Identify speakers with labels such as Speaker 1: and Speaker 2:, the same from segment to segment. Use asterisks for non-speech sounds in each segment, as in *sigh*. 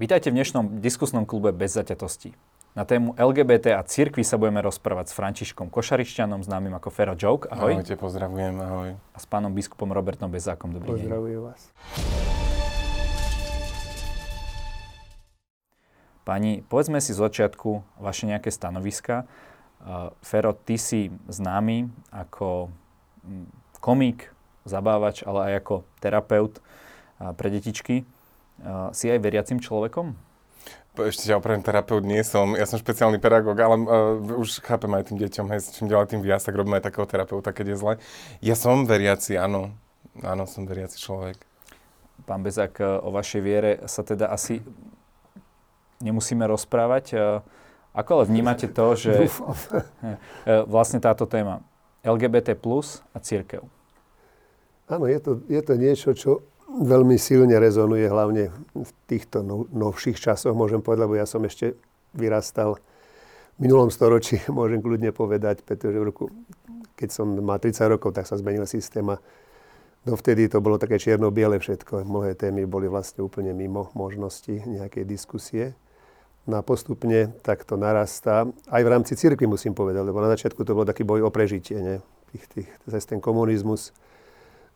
Speaker 1: Vítajte v dnešnom diskusnom klube Bez zaťatosti. Na tému LGBT a cirkvi sa budeme rozprávať s Františkom Košarišťanom, známym ako Fero Joke. Ahoj.
Speaker 2: Ahojte, pozdravujem, ahoj.
Speaker 1: A s pánom biskupom Robertom Bezákom. Dobrý deň.
Speaker 3: Pozdravujem vás.
Speaker 1: Pani, povedzme si z začiatku vaše nejaké stanoviska. Uh, Fero, ty si známy ako mm, komik, zabávač, ale aj ako terapeut pre detičky. Uh, si aj veriacim človekom?
Speaker 2: Ešte ťa opravím, terapeut nie som. Ja som špeciálny pedagóg, ale uh, už chápem aj tým deťom, hej, čím ďalej tým viac, tak robíme aj takého terapeuta, keď je zle. Ja som veriaci, áno. Áno, som veriaci človek.
Speaker 1: Pán Bezák, uh, o vašej viere sa teda asi nemusíme rozprávať. Ako ale vnímate to, že *laughs* vlastne táto téma LGBT plus a církev?
Speaker 3: Áno, je to, je to niečo, čo veľmi silne rezonuje, hlavne v týchto no, novších časoch, môžem povedať, lebo ja som ešte vyrastal v minulom storočí, *laughs* môžem kľudne povedať, pretože v roku, keď som mal 30 rokov, tak sa zmenil systém a dovtedy to bolo také čierno-biele všetko. Mnohé témy boli vlastne úplne mimo možnosti nejakej diskusie. No a postupne tak to narastá. Aj v rámci cirkvi musím povedať, lebo na začiatku to bol taký boj o prežitie, nie? Tých, tých, ten komunizmus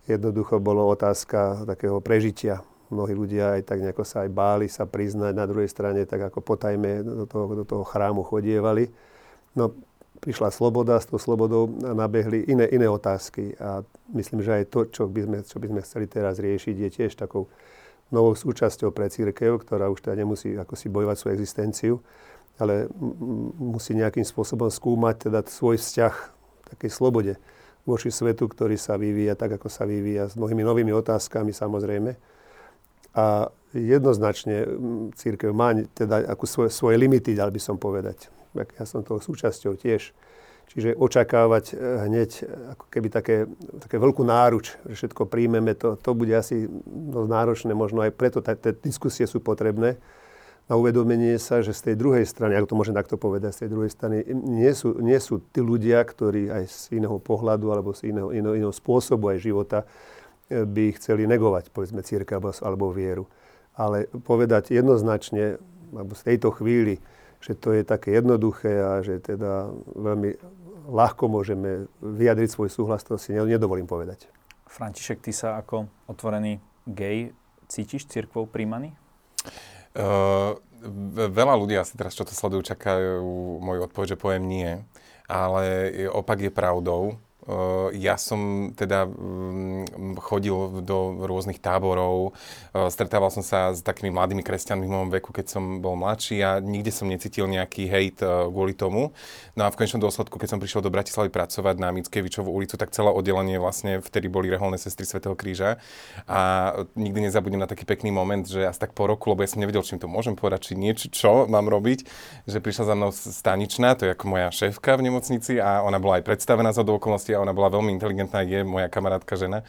Speaker 3: jednoducho bolo otázka takého prežitia. Mnohí ľudia aj tak nejako sa aj báli sa priznať, na druhej strane tak ako potajme do toho, do toho chrámu chodievali. No, prišla sloboda, s tou slobodou nabehli iné, iné otázky a myslím, že aj to, čo by, sme, čo by sme chceli teraz riešiť, je tiež takou novou súčasťou pre církev, ktorá už teda nemusí ako si bojovať svoju existenciu, ale musí nejakým spôsobom skúmať teda svoj vzťah takej slobode voči svetu, ktorý sa vyvíja tak, ako sa vyvíja, s mnohými novými otázkami samozrejme. A jednoznačne církev má teda ako svoje, svoje limity, dal by som povedať. Ja som toho súčasťou tiež. Čiže očakávať eh, hneď ako keby také, také veľkú náruč, že všetko príjmeme, to, to bude asi dosť náročné, možno aj preto tie diskusie sú potrebné na uvedomenie sa, že z tej druhej strany, ako to môžem takto povedať, z tej druhej strany nie sú, nie sú tí ľudia, ktorí aj z iného pohľadu alebo z iného, iného, iného spôsobu aj života eh, by chceli negovať, povedzme, církev alebo, alebo vieru. Ale povedať jednoznačne, alebo z tejto chvíli, že to je také jednoduché a že teda veľmi ľahko môžeme vyjadriť svoj súhlas, to si nedovolím povedať.
Speaker 1: František, ty sa ako otvorený gej cítiš církvou príjmaný?
Speaker 2: Uh, veľa ľudí asi teraz, čo to sledujú, čakajú moju odpoveď, že poviem nie. Ale opak je pravdou. Eh, ja som teda mm, chodil do rôznych táborov, eh, stretával som sa s takými mladými kresťanmi v mojom veku, keď som bol mladší a nikde som necítil nejaký hejt eh, kvôli tomu. No a v konečnom dôsledku, keď som prišiel do Bratislavy pracovať na Mickevičovú ulicu, tak celé oddelenie vlastne vtedy boli reholné sestry Svetého kríža a nikdy nezabudnem na taký pekný moment, že asi tak po roku, lebo ja som nevedel, čím to môžem povedať, či niečo, čo mám robiť, že prišla za mnou staničná, to je ako moja šéfka v nemocnici a ona bola aj predstavená za do okolností ona bola veľmi inteligentná, je moja kamarátka žena.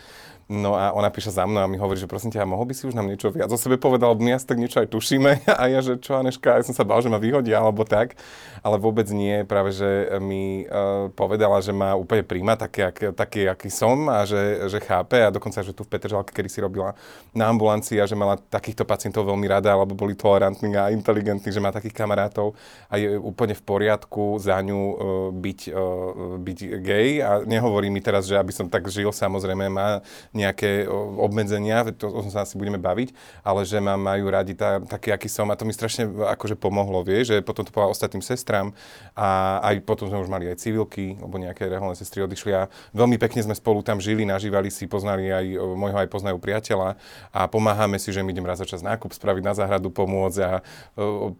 Speaker 2: No a ona píše za mnou a mi hovorí, že prosím ťa, mohol by si už nám niečo viac o sebe povedal, my asi tak niečo aj tušíme. *laughs* A ja, že čo Aneška, ja som sa bál, že ma vyhodia alebo tak. Ale vôbec nie, práve že mi uh, povedala, že ma úplne príjma taký, ak, taký, aký som a že, že chápe. A dokonca, že tu v Petržalke, kedy si robila na ambulancii a že mala takýchto pacientov veľmi rada, alebo boli tolerantní a inteligentní, že má takých kamarátov a je úplne v poriadku za ňu uh, byť, uh, byť gay. A nehovorí mi teraz, že aby som tak žil, samozrejme má nejaké obmedzenia, to, o tom sa asi budeme baviť, ale že ma majú radi tá, taký, aký som a to mi strašne akože pomohlo, vie, že potom to povedal ostatným sestrám a aj potom sme už mali aj civilky, lebo nejaké reholné sestry odišli a veľmi pekne sme spolu tam žili, nažívali si, poznali aj môjho aj poznajú priateľa a pomáhame si, že my idem raz za čas nákup spraviť na záhradu, pomôcť a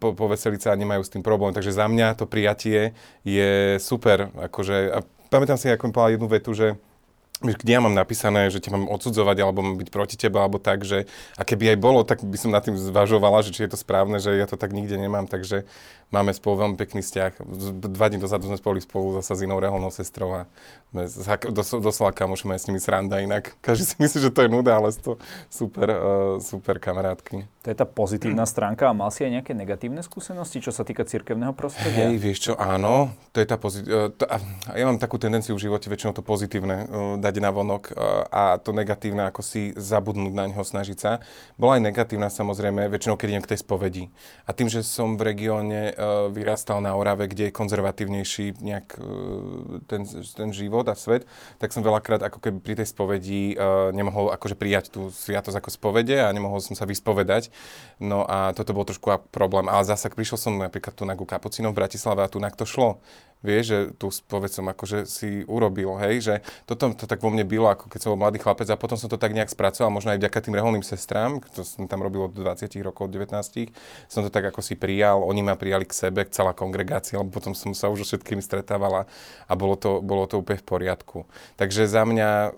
Speaker 2: po, poveseliť sa a nemajú s tým problém. Takže za mňa to prijatie je super. Akože, a pamätám si, ako mi povedal jednu vetu, že kde ja mám napísané, že ťa mám odsudzovať alebo mám byť proti teba alebo tak, že a keby aj bolo, tak by som nad tým zvažovala, že či je to správne, že ja to tak nikde nemám, takže máme spolu veľmi pekný vzťah. Dva dní dozadu sme spolu spolu zase s inou reholnou sestrou a dos, doslova kamošíme s nimi sranda inak. *laughs* Každý si myslí, že to je nuda, ale to super, uh, super kamarátky.
Speaker 1: To je tá pozitívna stránka a mal si aj nejaké negatívne skúsenosti, čo sa týka cirkevného prostredia?
Speaker 2: Hej, vieš čo, áno, to je tá pozitívna. Ja mám takú tendenciu v živote väčšinou to pozitívne uh, dať na vonok uh, a to negatívne ako si zabudnúť na ňo, snažiť sa. Bola aj negatívna samozrejme, väčšinou keď idem k tej spovedi. A tým, že som v regióne uh, vyrastal na Orave, kde je konzervatívnejší nejak ten, ten život a svet, tak som veľakrát ako keby pri tej spovedi nemohol akože prijať tú sviatosť ako spovede a nemohol som sa vyspovedať. No a toto bol trošku problém. Ale zase prišiel som napríklad tu na Kapucinov v Bratislave a tu na to šlo vieš, že tu povedz som akože si urobil, hej, že toto to tak vo mne bylo, ako keď som bol mladý chlapec a potom som to tak nejak spracoval, možno aj vďaka tým reholným sestrám, to som tam robil od 20 rokov, od 19, som to tak ako si prijal, oni ma prijali k sebe, celá kongregácia, lebo potom som sa už so všetkými stretávala a bolo to, bolo to úplne v poriadku. Takže za mňa,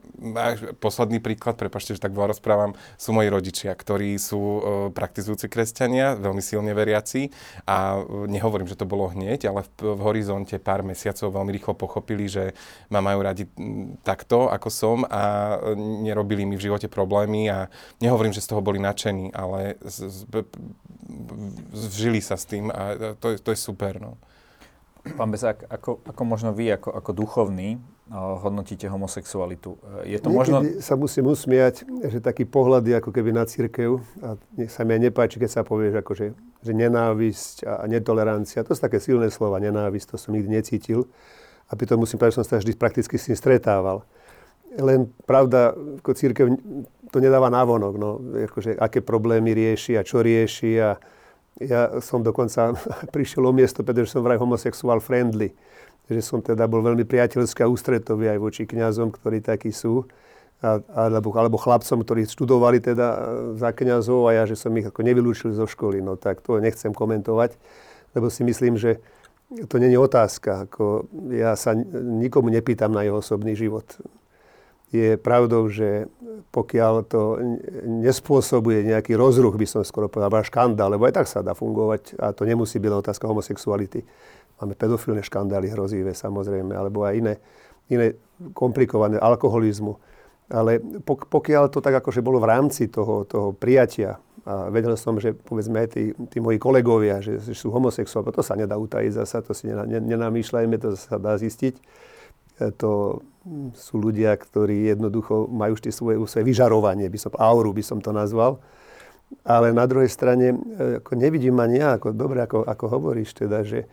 Speaker 2: posledný príklad, prepašte, že tak veľa rozprávam, sú moji rodičia, ktorí sú e, praktizujúci kresťania, veľmi silne veriaci a e, nehovorím, že to bolo hneď, ale v, v horizonte pár pár mesiacov veľmi rýchlo pochopili, že ma majú radi takto, ako som a nerobili mi v živote problémy a nehovorím, že z toho boli nadšení, ale z, z, žili sa s tým a to to je super. No.
Speaker 1: Pán Bezák, ako, ako možno vy, ako, ako duchovný, hodnotíte homosexualitu? Je to možno...
Speaker 3: sa musím usmiať, že taký pohľad je ako keby na církev a sa mi aj nepáči, keď sa povie, že akože že nenávisť a netolerancia, to sú také silné slova, nenávisť, to som nikdy necítil. A pritom musím povedať, že som sa vždy prakticky s tým stretával. Len pravda, ako církev to nedáva návonok, no, akože, aké problémy rieši a čo rieši. A ja som dokonca *laughs* prišiel o miesto, pretože som vraj homosexuál friendly. Že som teda bol veľmi priateľský a ústretový aj voči kňazom, ktorí takí sú a, alebo, alebo chlapcom, ktorí študovali teda e, za kniazov a ja, že som ich ako nevylúčil zo školy. No tak to nechcem komentovať, lebo si myslím, že to není otázka. Ako ja sa nikomu nepýtam na jeho osobný život. Je pravdou, že pokiaľ to nespôsobuje nejaký rozruch, by som skoro povedal, škandál, lebo aj tak sa dá fungovať a to nemusí byť otázka homosexuality. Máme pedofilné škandály hrozivé samozrejme, alebo aj iné, iné komplikované alkoholizmu ale pokiaľ to tak akože bolo v rámci toho, toho prijatia, a vedel som, že povedzme aj tí, tí moji kolegovia, že, že sú homosexuáli, to sa nedá utajiť zasa, to si nenamýšľajme, to sa dá zistiť. E, to sú ľudia, ktorí jednoducho majú vždy svoje, svoje vyžarovanie, by som, auru by som to nazval. Ale na druhej strane, e, ako nevidím ani ja, ako, dobre, ako, ako hovoríš teda, že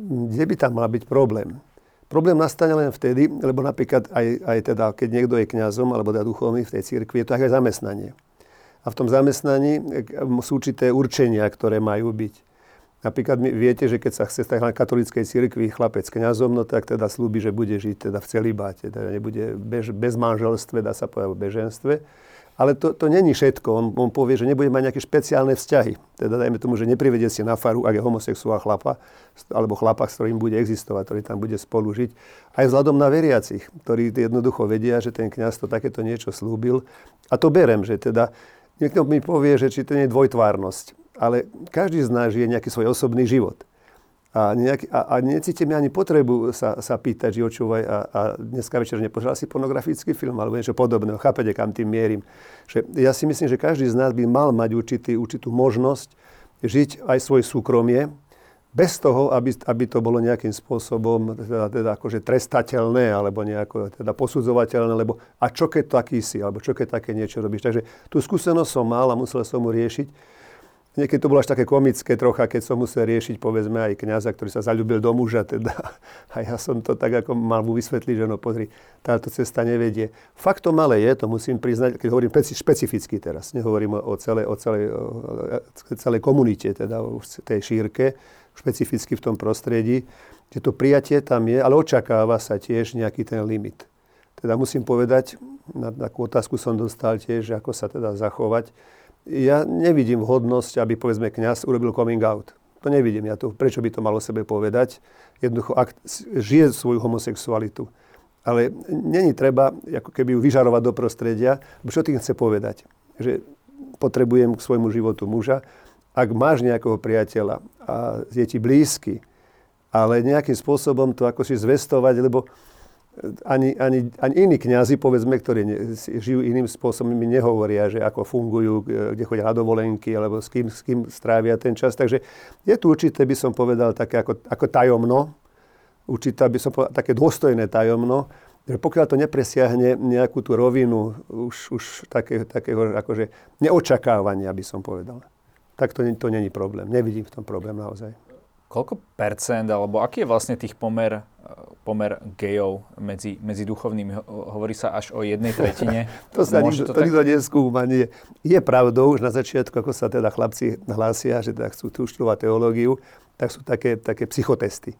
Speaker 3: kde by tam mal byť problém? Problém nastane len vtedy, lebo napríklad aj, aj teda, keď niekto je kňazom alebo teda duchovný v tej cirkvi, je to aj zamestnanie. A v tom zamestnaní e, sú určité určenia, ktoré majú byť. Napríklad viete, že keď sa chce stať na katolíckej cirkvi chlapec kňazom, no tak teda slúbi, že bude žiť teda v celibáte, teda nebude bez, bez manželstve, dá sa povedať o beženstve. Ale to, to není všetko. On, on povie, že nebude mať nejaké špeciálne vzťahy. Teda dajme tomu, že neprivedie si na faru, ak je homosexuál chlapa, alebo chlapa, s ktorým bude existovať, ktorý tam bude spolu. Aj vzhľadom na veriacich, ktorí jednoducho vedia, že ten kňaz to takéto niečo slúbil. A to berem, že teda niekto mi povie, že či to nie je dvojtvárnosť. Ale každý z nás žije nejaký svoj osobný život. A, nejak, a, a necítim ani potrebu sa, sa pýtať, že očúvaj a, a dneska večer nepozeral si pornografický film alebo niečo podobného. Chápete, kam tým mierim? Že ja si myslím, že každý z nás by mal mať určitý, určitú možnosť žiť aj svoj súkromie, bez toho, aby, aby to bolo nejakým spôsobom teda, teda akože trestateľné alebo nejako teda posudzovateľné, lebo a čo keď taký si, alebo čo keď také niečo robíš. Takže tú skúsenosť som mal a musel som mu riešiť. Niekedy to bolo až také komické trocha, keď som musel riešiť, povedzme, aj kňaza, ktorý sa zalúbil do muža, teda. *laughs* A ja som to tak ako mal mu vysvetliť, že no pozri, táto cesta nevedie. Faktom ale je, to musím priznať, keď hovorím špecificky teraz, nehovorím o celej, o celej, o celej komunite, teda o tej šírke, špecificky v tom prostredí, že to prijatie tam je, ale očakáva sa tiež nejaký ten limit. Teda musím povedať, na takú otázku som dostal tiež, ako sa teda zachovať ja nevidím vhodnosť, aby povedzme kňaz urobil coming out. To nevidím ja to. Prečo by to malo sebe povedať? Jednoducho, ak žije svoju homosexualitu. Ale není treba ako keby ju vyžarovať do prostredia, čo tým chce povedať? Že potrebujem k svojmu životu muža. Ak máš nejakého priateľa a je ti blízky, ale nejakým spôsobom to ako si zvestovať, lebo ani, ani, ani iní kňazi, povedzme, ktorí žijú iným spôsobom, mi nehovoria, že ako fungujú, kde chodia na dovolenky, alebo s kým, s kým strávia ten čas. Takže je tu určité, by som povedal, také ako, ako tajomno, určité, by som povedal, také dôstojné tajomno, že pokiaľ to nepresiahne nejakú tú rovinu už, už také, takého akože neočakávania, by som povedal, tak to, to není problém. Nevidím v tom problém naozaj.
Speaker 1: Koľko percent, alebo aký je vlastne tých pomer, pomer gejov medzi, medzi duchovnými? Hovorí sa až o jednej tretine. *laughs*
Speaker 3: to sa nikto, to, to nikto neskúma. Nie. Je pravdou, už na začiatku, ako sa teda chlapci hlásia, že teda chcú tú študovať teológiu, tak sú také, také psychotesty.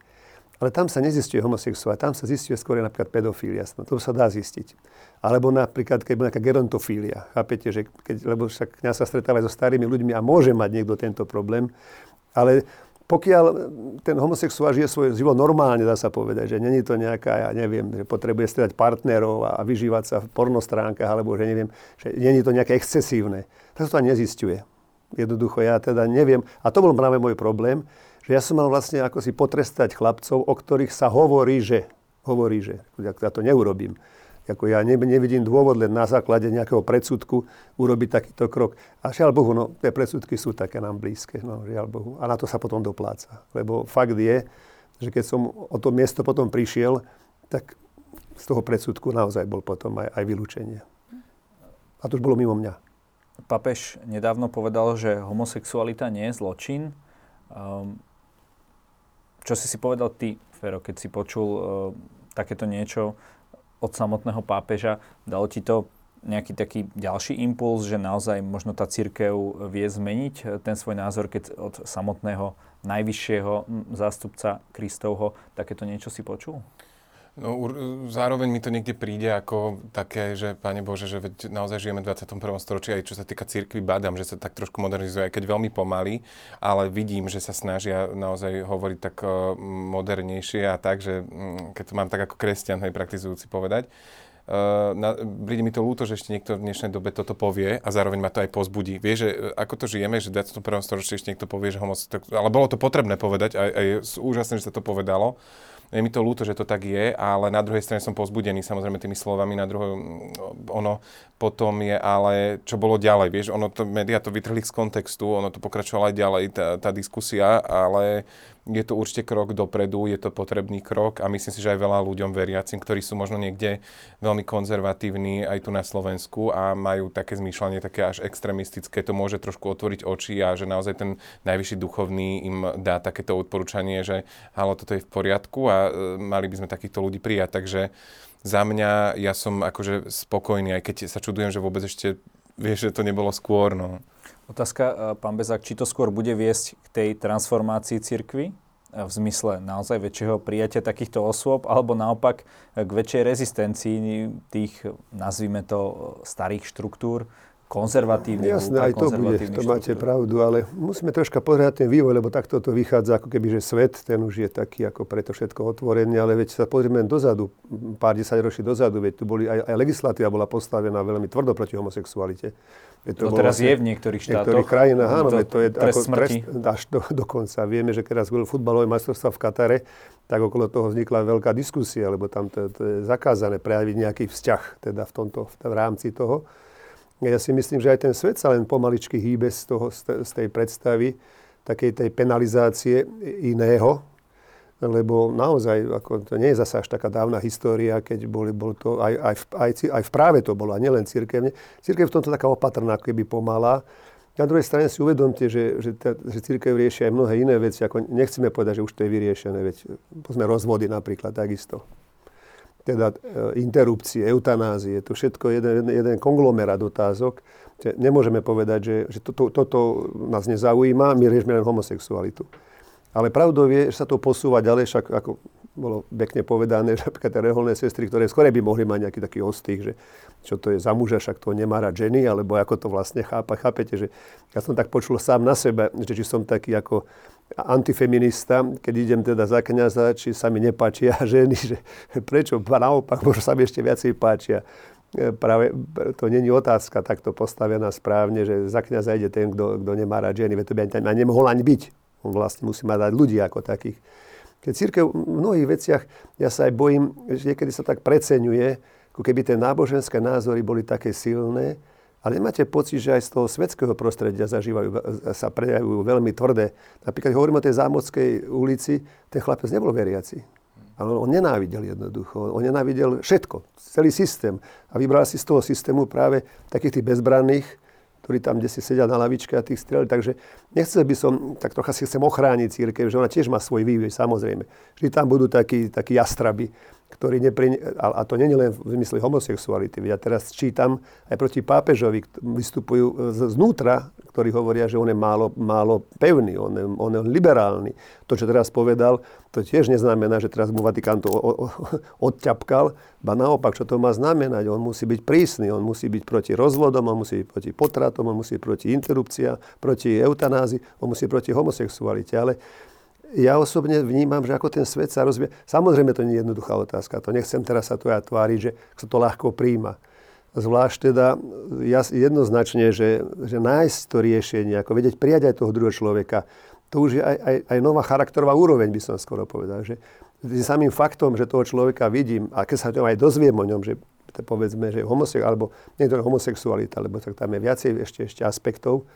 Speaker 3: Ale tam sa nezistuje homosexuál, tam sa zistuje skôr napríklad pedofília. No, to sa dá zistiť. Alebo napríklad, keď bude nejaká gerontofília. Chápete, že keď, lebo však kniaz sa stretáva so starými ľuďmi a môže mať niekto tento problém. Ale pokiaľ ten homosexuál žije svoj život normálne, dá sa povedať, že není to nejaká, ja neviem, že potrebuje stredať partnerov a vyžívať sa v pornostránkach, alebo že neviem, že není to nejaké excesívne, tak to ani nezistuje. Jednoducho ja teda neviem. A to bol práve môj problém, že ja som mal vlastne ako si potrestať chlapcov, o ktorých sa hovorí, že, hovorí, že ja to neurobím. Ako ja nevidím dôvod len na základe nejakého predsudku urobiť takýto krok. A žiaľ Bohu, no, tie predsudky sú také nám blízke, no, žiaľ Bohu. A na to sa potom dopláca. Lebo fakt je, že keď som o to miesto potom prišiel, tak z toho predsudku naozaj bol potom aj, aj vylúčenie. A to už bolo mimo mňa.
Speaker 1: Papež nedávno povedal, že homosexualita nie je zločin. Um, čo si si povedal ty, Fero, keď si počul uh, takéto niečo od samotného pápeža. Dalo ti to nejaký taký ďalší impuls, že naozaj možno tá církev vie zmeniť eh, ten svoj názor, keď od samotného najvyššieho zástupca Kristovho takéto niečo si počul?
Speaker 2: No, zároveň mi to niekde príde ako také, že Pane Bože, že naozaj žijeme v 21. storočí, aj čo sa týka cirkvi, badám, že sa tak trošku modernizuje, aj keď veľmi pomaly, ale vidím, že sa snažia naozaj hovoriť tak uh, modernejšie a tak, že um, keď to mám tak ako kresťan, hej, praktizujúci povedať, Uh, na, príde mi to ľúto, že ešte niekto v dnešnej dobe toto povie a zároveň ma to aj pozbudí. Vieš, že ako to žijeme, že v 21. storočí ešte niekto povie, že homosexuál, ale bolo to potrebné povedať a, a je úžasné, že sa to povedalo. Je mi to ľúto, že to tak je, ale na druhej strane som pozbudený samozrejme tými slovami, na druhom ono potom je ale, čo bolo ďalej, vieš, ono to, médiá to vytrhli z kontextu, ono to pokračovalo aj ďalej, tá, tá diskusia, ale je to určite krok dopredu, je to potrebný krok a myslím si, že aj veľa ľuďom veriacim, ktorí sú možno niekde veľmi konzervatívni aj tu na Slovensku a majú také zmýšľanie také až extremistické, to môže trošku otvoriť oči a že naozaj ten najvyšší duchovný im dá takéto odporúčanie, že halo, toto je v poriadku a e, mali by sme takýchto ľudí prijať. Takže za mňa ja som akože spokojný, aj keď sa čudujem, že vôbec ešte vieš, že to nebolo skôr. No.
Speaker 1: Otázka, e, pán Bezák, či to skôr bude viesť k tej transformácii cirkvy e, v zmysle naozaj väčšieho prijatia takýchto osôb, alebo naopak e, k väčšej rezistencii tých, nazvime to, starých štruktúr, konzervatívnych.
Speaker 3: Jasné, aj to bude, to máte pravdu, ale musíme troška pozrieť ten vývoj, lebo takto to vychádza, ako keby, že svet, ten už je taký ako preto všetko otvorený, ale veď sa pozrieme dozadu, pár desať ročí dozadu, veď tu boli, aj, aj legislatíva bola postavená veľmi tvrdo proti homosexualite.
Speaker 1: Veď to, to teraz vlastne, je v niektorých štátoch.
Speaker 3: V niektorých krajinách, áno, to, to je trest ako smrti. trest *laughs* až do, dokonca. Vieme, že keď raz bol futbalové majstrovstva v Katare, tak okolo toho vznikla veľká diskusia, lebo tam to, to je zakázané prejaviť nejaký vzťah teda v, tomto, v rámci toho. Ja si myslím, že aj ten svet sa len pomaličky hýbe z, toho, z tej predstavy takej tej penalizácie iného, lebo naozaj ako, to nie je zase až taká dávna história, keď boli, bol to aj, aj, v, aj, aj v práve to bolo, a nielen církevne. Církev v tomto taká opatrná, keby pomalá. Na druhej strane si uvedomte, že, že, že církev rieši aj mnohé iné veci, ako nechceme povedať, že už to je vyriešené, veď pozme rozvody napríklad takisto teda e, interrupcie, eutanázie, to všetko je jeden, jeden konglomerát otázok. Nemôžeme povedať, že, že toto, toto nás nezaujíma, my riešime len homosexualitu. Ale pravdou je, že sa to posúva ďalej, však ako bolo pekne povedané, že napríklad tie reholné sestry, ktoré skôr by mohli mať nejaký taký ostých, že čo to je za muža, však to nemá rád ženy, alebo ako to vlastne chápa. Chápete, že ja som tak počul sám na sebe, že či som taký ako antifeminista, keď idem teda za kniaza, či sa mi nepáčia *laughs* ženy, že prečo, naopak, *laughs* možno sa mi ešte viacej páčia. E, práve to není otázka takto postavená správne, že za kniaza ide ten, kto, kto nemá rád ženy, veď to by ani nemohol ani byť. On vlastne musí mať ľudí ako takých. Keď církev v mnohých veciach, ja sa aj bojím, že niekedy sa tak preceňuje, ako keby tie náboženské názory boli také silné, ale nemáte pocit, že aj z toho svetského prostredia zažívajú, sa prejavujú veľmi tvrdé. Napríklad hovorím o tej Zámodskej ulici, ten chlapec nebol veriaci. Ale on nenávidel jednoducho. On nenávidel všetko, celý systém. A vybral si z toho systému práve takých tých bezbranných, ktorí tam kde si sedia na lavičke a tých strelili. Takže nechcel by som, tak trocha si chcem ochrániť církev, že ona tiež má svoj vývoj, samozrejme. Vždy tam budú takí, takí jastraby, ktorí nepri... A to nie je len v zmysle homosexuality. Ja teraz čítam aj proti pápežovi, vystupujú znútra, ktorí hovoria, že on je málo, málo pevný, on je, on je liberálny. To, čo teraz povedal, to tiež neznamená, že teraz mu Vatikán to odťapkal, ba naopak, čo to má znamenať? On musí byť prísny, on musí byť proti rozvodom, on musí byť proti potratom, on musí byť proti interrupcia, proti eutanázii, on musí byť proti homosexualite. Ale ja osobne vnímam, že ako ten svet sa rozvíja. Samozrejme, to nie je jednoduchá otázka. To nechcem teraz sa tu ja tváriť, že sa to ľahko príjma. Zvlášť teda jednoznačne, že, že nájsť to riešenie, ako vedieť prijať aj toho druhého človeka, to už je aj, aj, aj nová charakterová úroveň, by som skoro povedal. Že samým faktom, že toho človeka vidím, a keď sa to aj dozviem o ňom, že povedzme, že homosex, alebo nie je to homosexualita, lebo tak tam je viacej ešte, ešte aspektov,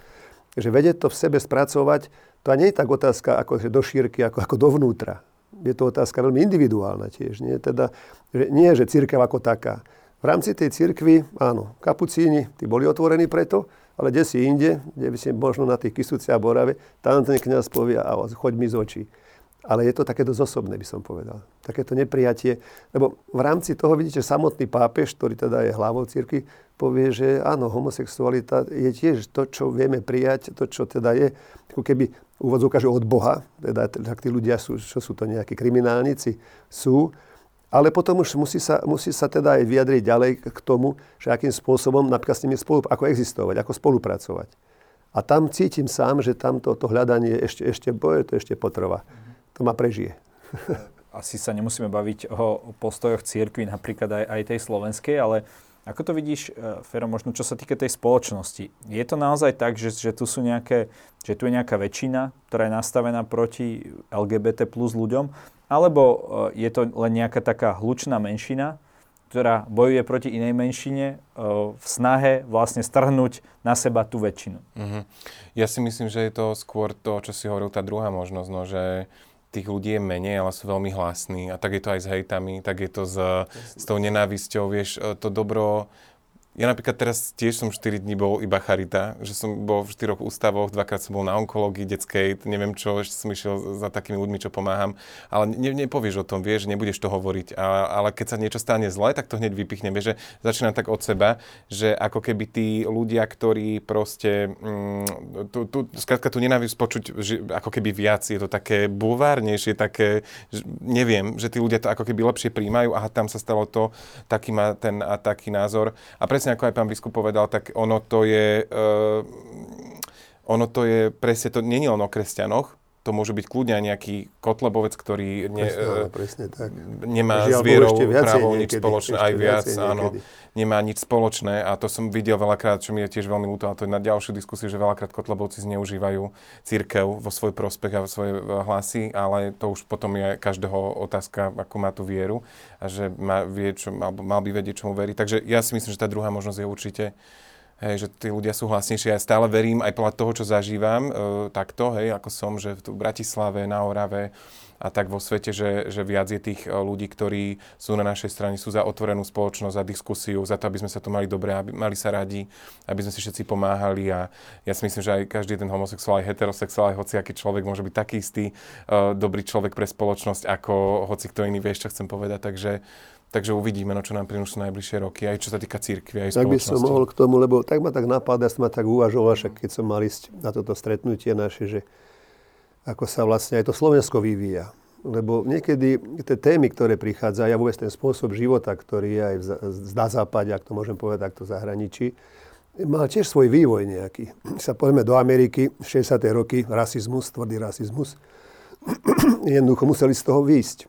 Speaker 3: že vedieť to v sebe spracovať, to nie je tak otázka ako do šírky, ako, ako dovnútra. Je to otázka veľmi individuálna tiež. Nie, teda, že, nie že církev ako taká. V rámci tej cirkvi, áno, kapucíni, tí boli otvorení preto, ale kde si inde, kde by si možno na tých Kisuci a Borave, tam ten kniaz povie a choď mi z očí. Ale je to také dosť osobné, by som povedal. Takéto neprijatie. Lebo v rámci toho vidíte, samotný pápež, ktorý teda je hlavou cirkvi, povie, že áno, homosexualita je tiež to, čo vieme prijať, to, čo teda je, ako keby úvodzu ukáže od Boha, teda tak tí ľudia sú, čo sú to nejakí kriminálnici, sú, ale potom už musí sa, musí sa teda aj vyjadriť ďalej k tomu, že akým spôsobom napríklad s nimi spolu, ako existovať, ako spolupracovať. A tam cítim sám, že tam to, to hľadanie ešte, ešte boje, to ešte potrvá. To ma prežije. *laughs*
Speaker 1: Asi sa nemusíme baviť o postojoch církvy, napríklad aj, aj tej slovenskej, ale ako to vidíš, e, Fero, možno čo sa týka tej spoločnosti? Je to naozaj tak, že, že, tu sú nejaké, že tu je nejaká väčšina, ktorá je nastavená proti LGBT plus ľuďom alebo e, je to len nejaká taká hlučná menšina, ktorá bojuje proti inej menšine e, v snahe vlastne strhnúť na seba tú väčšinu. Uh-huh.
Speaker 2: Ja si myslím, že je to skôr to, čo si hovoril, tá druhá možnosť, no, že tých ľudí je menej, ale sú veľmi hlasní. A tak je to aj s hejtami, tak je to s, s tou nenávisťou. Vieš, e, to dobro ja napríklad teraz tiež som 4 dní bol iba charita, že som bol v 4 ústavoch, dvakrát som bol na onkológii detskej, neviem čo, ešte som išiel za takými ľuďmi, čo pomáham, ale ne, nepovieš o tom, vieš, nebudeš toho hovoriť, a, ale keď sa niečo stane zle, tak to hneď vypichne, vieš, že začína tak od seba, že ako keby tí ľudia, ktorí proste, mm, tu, tu, skrátka tu nenávisť počuť že, ako keby viac, je to také bulvárnejšie, také, že, neviem, že tí ľudia to ako keby lepšie príjmajú, aha, tam sa stalo to, taký má ten a taký názor. A presne presne ako aj pán biskup povedal, tak ono to je, uh, ono to je presne, to je len o kresťanoch, to môže byť kľudne aj nejaký kotlebovec, ktorý ne, presne, uh, presne tak. nemá Žiaľ, s vierou právo nič spoločné, aj viac, áno, nemá nič spoločné a to som videl veľakrát, čo mi je tiež veľmi ľúto, a to je na ďalšiu diskusiu, že veľakrát kotlebovci zneužívajú církev vo svoj prospech a vo svoje hlasy, ale to už potom je každého otázka, ako má tú vieru a že má, vie, čo, alebo mal by vedieť, čomu verí. Takže ja si myslím, že tá druhá možnosť je určite Hej, že tí ľudia sú hlasnejší. Ja stále verím aj podľa toho, čo zažívam, e, takto, hej, ako som, že v Bratislave, na Orave a tak vo svete, že, že viac je tých e, ľudí, ktorí sú na našej strane, sú za otvorenú spoločnosť, za diskusiu, za to, aby sme sa tu mali dobre, aby mali sa radi, aby sme si všetci pomáhali a ja si myslím, že aj každý ten homosexuál, aj heterosexuál, aj hociaký človek môže byť taký istý uh, dobrý človek pre spoločnosť, ako hoci kto iný, vieš, čo chcem povedať. Takže Takže uvidíme, no čo nám prinúšu najbližšie roky, aj čo sa týka církvy, aj
Speaker 3: Tak by som mohol k tomu, lebo tak ma tak napadá, som ma tak uvažoval, však keď som mal ísť na toto stretnutie naše, že ako sa vlastne aj to Slovensko vyvíja. Lebo niekedy tie témy, ktoré prichádzajú, a vôbec ten spôsob života, ktorý je aj na západe, ak to môžem povedať takto zahraničí, mal tiež svoj vývoj nejaký. Sa poďme do Ameriky, 60. roky, rasizmus, tvrdý rasizmus. *clears throat* Jednoducho museli z toho výjsť.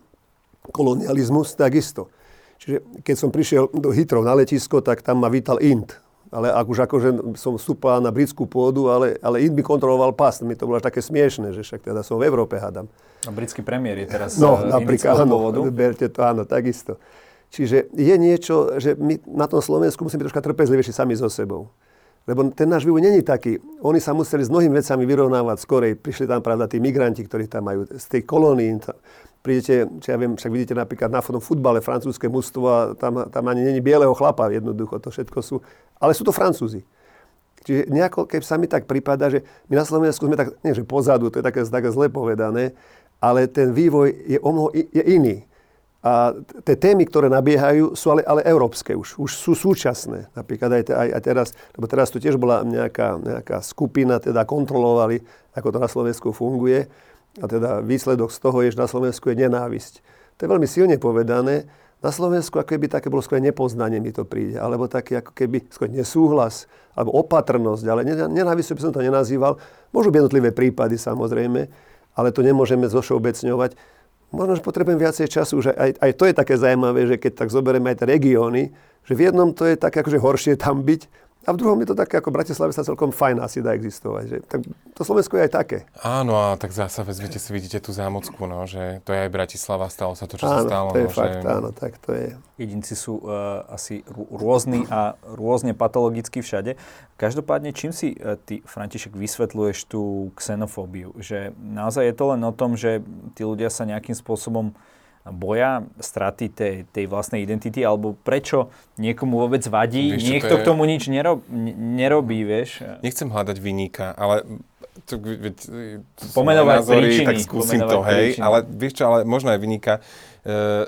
Speaker 3: Kolonializmus takisto. Čiže keď som prišiel do Hitrov na letisko, tak tam ma vítal Int. Ale ak už akože som vstúpal na britskú pôdu, ale, ale in by kontroloval pas. Mi to bolo až také smiešne, že však teda som v Európe, hádam.
Speaker 1: A britský premiér je teraz
Speaker 3: No,
Speaker 1: uh,
Speaker 3: napríklad, áno,
Speaker 1: pôvodu.
Speaker 3: berte to, áno, takisto. Čiže je niečo, že my na tom Slovensku musíme byť troška trpezlivejší sami so sebou. Lebo ten náš vývoj není taký. Oni sa museli s mnohými vecami vyrovnávať skorej. Prišli tam, pravda, tí migranti, ktorí tam majú z tej kolónii. Tam, prídete, čo ja viem, však vidíte napríklad na tom futbale francúzske mužstvo a tam, tam ani není bieleho chlapa jednoducho. To všetko sú, ale sú to Francúzi. Čiže nejako, keď sa mi tak prípada, že my na Slovensku sme tak, nie že pozadu, to je také, také zle povedané, ale ten vývoj je o je iný. A tie témy, ktoré nabiehajú, sú ale, ale európske už. Už sú súčasné. Napríklad aj, aj, aj teraz, lebo teraz tu tiež bola nejaká, nejaká skupina, teda kontrolovali, ako to na Slovensku funguje. A teda výsledok z toho je, že na Slovensku je nenávisť. To je veľmi silne povedané. Na Slovensku ako keby také bolo skôr nepoznanie mi to príde, alebo taký ako keby skôr nesúhlas, alebo opatrnosť, ale nenávisť by som to nenazýval. Môžu byť jednotlivé prípady samozrejme, ale to nemôžeme zošeobecňovať možno, že potrebujem viacej času, že aj, aj to je také zaujímavé, že keď tak zoberieme aj tie regióny, že v jednom to je také akože horšie tam byť, a v druhom je to také, ako Bratislave sa celkom fajn asi dá existovať. Že, tak to Slovensko je aj také.
Speaker 2: Áno, a tak zase vezmete si, vidíte tú zámocku, no, že to je aj Bratislava, stalo sa to, čo
Speaker 3: áno,
Speaker 2: sa stalo.
Speaker 3: to je
Speaker 2: no,
Speaker 3: fakt,
Speaker 2: že...
Speaker 3: áno, tak to je.
Speaker 1: Jedinci sú uh, asi rôzni a rôzne patologicky všade. Každopádne, čím si uh, ty, František, vysvetľuješ tú xenofóbiu? Že naozaj je to len o tom, že tí ľudia sa nejakým spôsobom boja straty tej, tej vlastnej identity, alebo prečo niekomu vôbec vadí, vieš, niekto je... k tomu nič nerob, nerobí, vieš.
Speaker 2: Nechcem hľadať vyníka, ale to, veď,
Speaker 1: pomenovať názory, príčiny.
Speaker 2: Tak skúsim to, hej, príčiny. ale vieš čo, ale možno aj vyníka,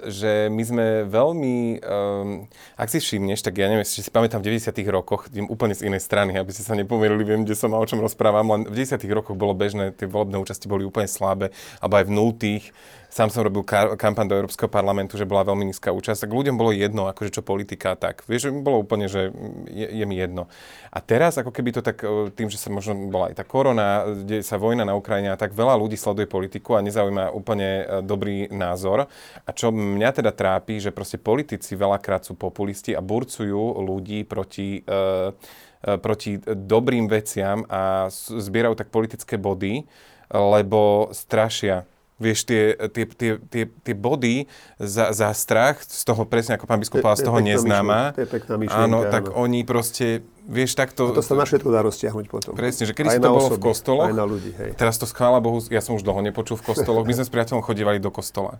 Speaker 2: že my sme veľmi, um, ak si všimneš, tak ja neviem, či si pamätám v 90 rokoch, idem úplne z inej strany, aby ste sa nepomierili, viem, kde som a o čom rozprávam, len v 90 rokoch bolo bežné, tie volebné účasti boli úplne slabé, alebo aj v nultých, Sám som robil kar- kampaň do Európskeho parlamentu, že bola veľmi nízka účasť, tak ľuďom bolo jedno, akože čo politika, tak. Vieš, že bolo úplne, že je, je mi jedno. A teraz, ako keby to tak, e, tým, že sa možno bola aj tá korona, kde sa vojna na Ukrajine, tak veľa ľudí sleduje politiku a nezaujíma úplne dobrý názor. A čo mňa teda trápi, že proste politici veľakrát sú populisti a burcujú ľudí proti uh, proti dobrým veciam a zbierajú tak politické body, lebo strašia vieš, tie, tie, tie, tie, tie body za, za strach, z toho presne ako pán biskup z toho neznáma.
Speaker 3: To je pekná myšlienka,
Speaker 2: áno, tak áno. oni proste, vieš, takto...
Speaker 3: A to sa na všetko dá roztiahnuť potom.
Speaker 2: Presne, že kedy to bolo v kostoloch,
Speaker 3: aj na ľudí, hej.
Speaker 2: teraz to schvála Bohu, ja som už dlho nepočul v kostoloch, my sme s priateľom chodívali do kostola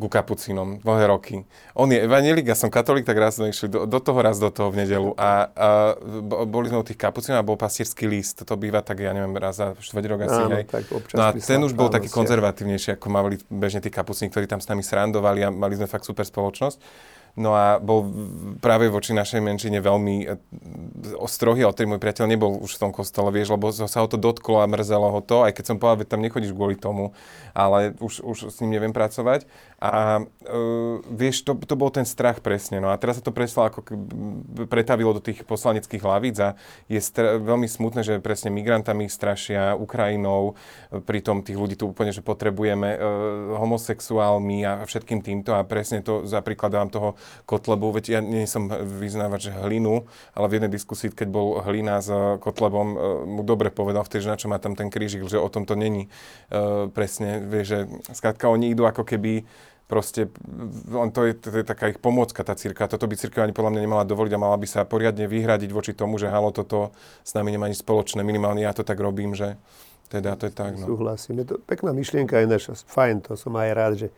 Speaker 2: ku kapucínom dlhé roky. On je evanelik, ja som katolík, tak raz sme išli do, do toho, raz do toho v nedelu. A, a boli sme u tých kapucínov a bol pastierský list. To býva tak, ja neviem, raz za štvrť rok asi.
Speaker 3: Áno, tak občas
Speaker 2: no a ten už bol taký konzervatívnejší, ako mali bežne tí kapucíni, ktorí tam s nami srandovali a mali sme fakt super spoločnosť. No a bol práve voči našej menšine veľmi e, strohý, ale môj priateľ nebol už v tom kostole, vieš, lebo sa ho to dotklo a mrzelo ho to, aj keď som povedal, že tam nechodíš kvôli tomu, ale už, už s ním neviem pracovať. A uh, vieš, to, to bol ten strach presne. No a teraz sa to preslo ako pretavilo do tých poslaneckých hlavíc a je stra- veľmi smutné, že presne migrantami strašia, Ukrajinou, pritom tých ľudí tu úplne, že potrebujeme uh, homosexuálmi a všetkým týmto a presne to za toho Kotlebu, veď ja nie som vyznávať, že hlinu, ale v jednej diskusii, keď bol hlina s Kotlebom, uh, mu dobre povedal vtedy, že na čo má tam ten krížik, že o tom to není uh, presne, vieš, že skrátka oni idú ako keby proste, len to je, to je taká ich pomôcka, tá círka. Toto by církev ani podľa mňa nemala dovoliť a mala by sa poriadne vyhradiť voči tomu, že halo, toto s nami nemá nič spoločné. Minimálne ja to tak robím, že teda to je tak. No.
Speaker 3: Súhlasím. Je to pekná myšlienka aj naša. Fajn, to som aj rád, že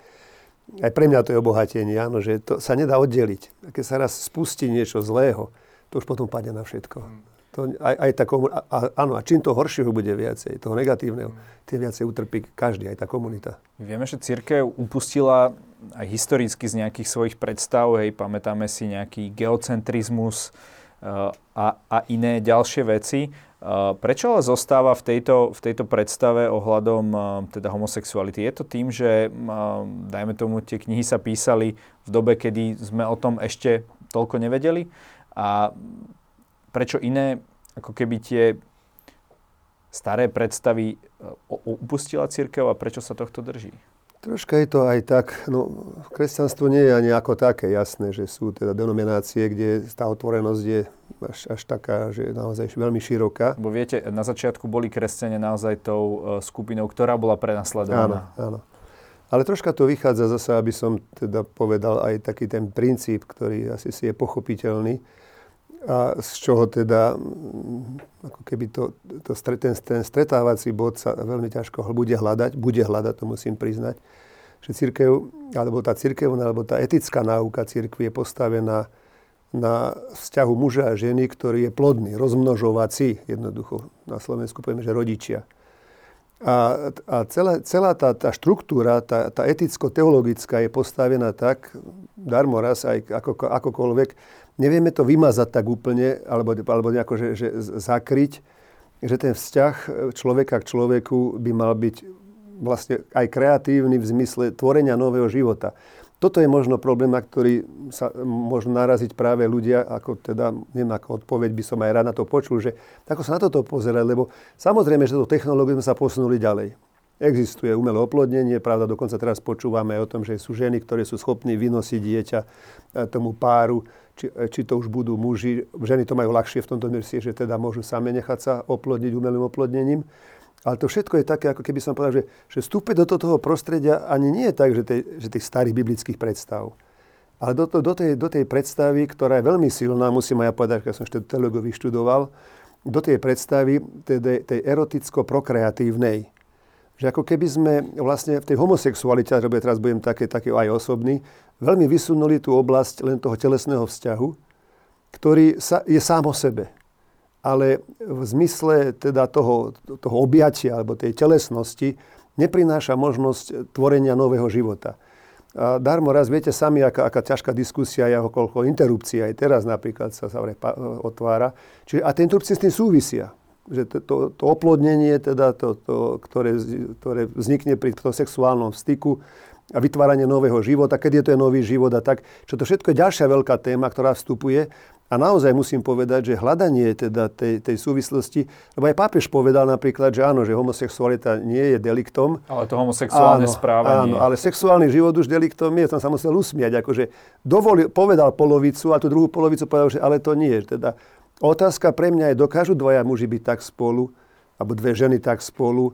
Speaker 3: aj pre mňa to je obohatenie, áno, že to sa nedá oddeliť. Keď sa raz spustí niečo zlého, to už potom padne na všetko. Hmm. To, aj, aj tá komun- a, a, áno, a čím to horšieho bude viacej, toho negatívneho, tým viacej utrpí každý, aj tá komunita.
Speaker 1: Vieme, že církev upustila aj historicky z nejakých svojich predstav, hej, pamätáme si nejaký geocentrizmus uh, a, a iné ďalšie veci. Uh, prečo ale zostáva v tejto, v tejto predstave ohľadom uh, teda homosexuality? Je to tým, že, dajme tomu, tie knihy sa písali v dobe, kedy sme o tom ešte toľko nevedeli? A prečo iné, ako keby tie staré predstavy upustila církev a prečo sa tohto drží?
Speaker 3: Troška je to aj tak, no kresťanstvo nie je ani ako také jasné, že sú teda denominácie, kde tá otvorenosť je až, až taká, že naozaj veľmi široká.
Speaker 1: Bo viete, na začiatku boli kresťania naozaj tou uh, skupinou, ktorá bola prenasledovaná.
Speaker 3: Áno, áno. Ale troška to vychádza zase, aby som teda povedal aj taký ten princíp, ktorý asi si je pochopiteľný a z čoho teda mm, ako keby to, to, ten, ten stretávací bod sa veľmi ťažko bude hľadať, bude hľadať, to musím priznať, že církev, alebo tá církevná, alebo tá etická náuka církvy je postavená na vzťahu muža a ženy, ktorý je plodný, rozmnožovací, jednoducho na Slovensku povieme, že rodičia. A, a celá, celá tá, tá štruktúra, tá, tá eticko-teologická je postavená tak, darmo raz aj ako, akokoľvek, nevieme to vymazať tak úplne, alebo, alebo nejako že, že zakryť, že ten vzťah človeka k človeku by mal byť vlastne aj kreatívny v zmysle tvorenia nového života. Toto je možno problém, na ktorý sa možno naraziť práve ľudia, ako teda, neviem, ako odpoveď by som aj rád na to počul, že ako sa na toto pozerať, lebo samozrejme, že to technológiu sme sa posunuli ďalej. Existuje umelé oplodnenie, pravda, dokonca teraz počúvame o tom, že sú ženy, ktoré sú schopní vynosiť dieťa e, tomu páru, či, e, či to už budú muži. Ženy to majú ľahšie v tomto zmysle, že teda môžu same nechať sa oplodniť umelým oplodnením. Ale to všetko je také, ako keby som povedal, že, že vstúpiť do toho prostredia ani nie je tak, že, tej, že tých starých biblických predstav. Ale do, to, do, tej, do tej predstavy, ktorá je veľmi silná, musím aj ja povedať, keď som ešte teológovi študoval, do tej predstavy tej, tej eroticko-prokreatívnej. Že ako keby sme vlastne v tej homosexualite, že teraz budem také, také aj osobný, veľmi vysunuli tú oblasť len toho telesného vzťahu, ktorý sa, je sám o sebe ale v zmysle teda toho, toho objatia alebo tej telesnosti neprináša možnosť tvorenia nového života. A darmo raz viete sami, aká, aká ťažká diskusia je, koľko interrupcií aj teraz napríklad sa, sa otvára. Čiže, a tie interrupcie s tým súvisia. Že to, to, to oplodnenie, teda to, to, ktoré, ktoré vznikne pri tom sexuálnom styku a vytváranie nového života, keď je to je nový život a tak, čo to všetko je ďalšia veľká téma, ktorá vstupuje a naozaj musím povedať, že hľadanie teda tej, tej súvislosti, lebo aj pápež povedal napríklad, že áno, že homosexualita nie je deliktom.
Speaker 1: Ale to homosexuálne áno, správanie.
Speaker 3: Áno, ale sexuálny život už deliktom je, tam sa musel usmiať. Akože dovolil, povedal polovicu a tú druhú polovicu povedal, že ale to nie. Teda otázka pre mňa je, dokážu dvaja muži byť tak spolu, alebo dve ženy tak spolu,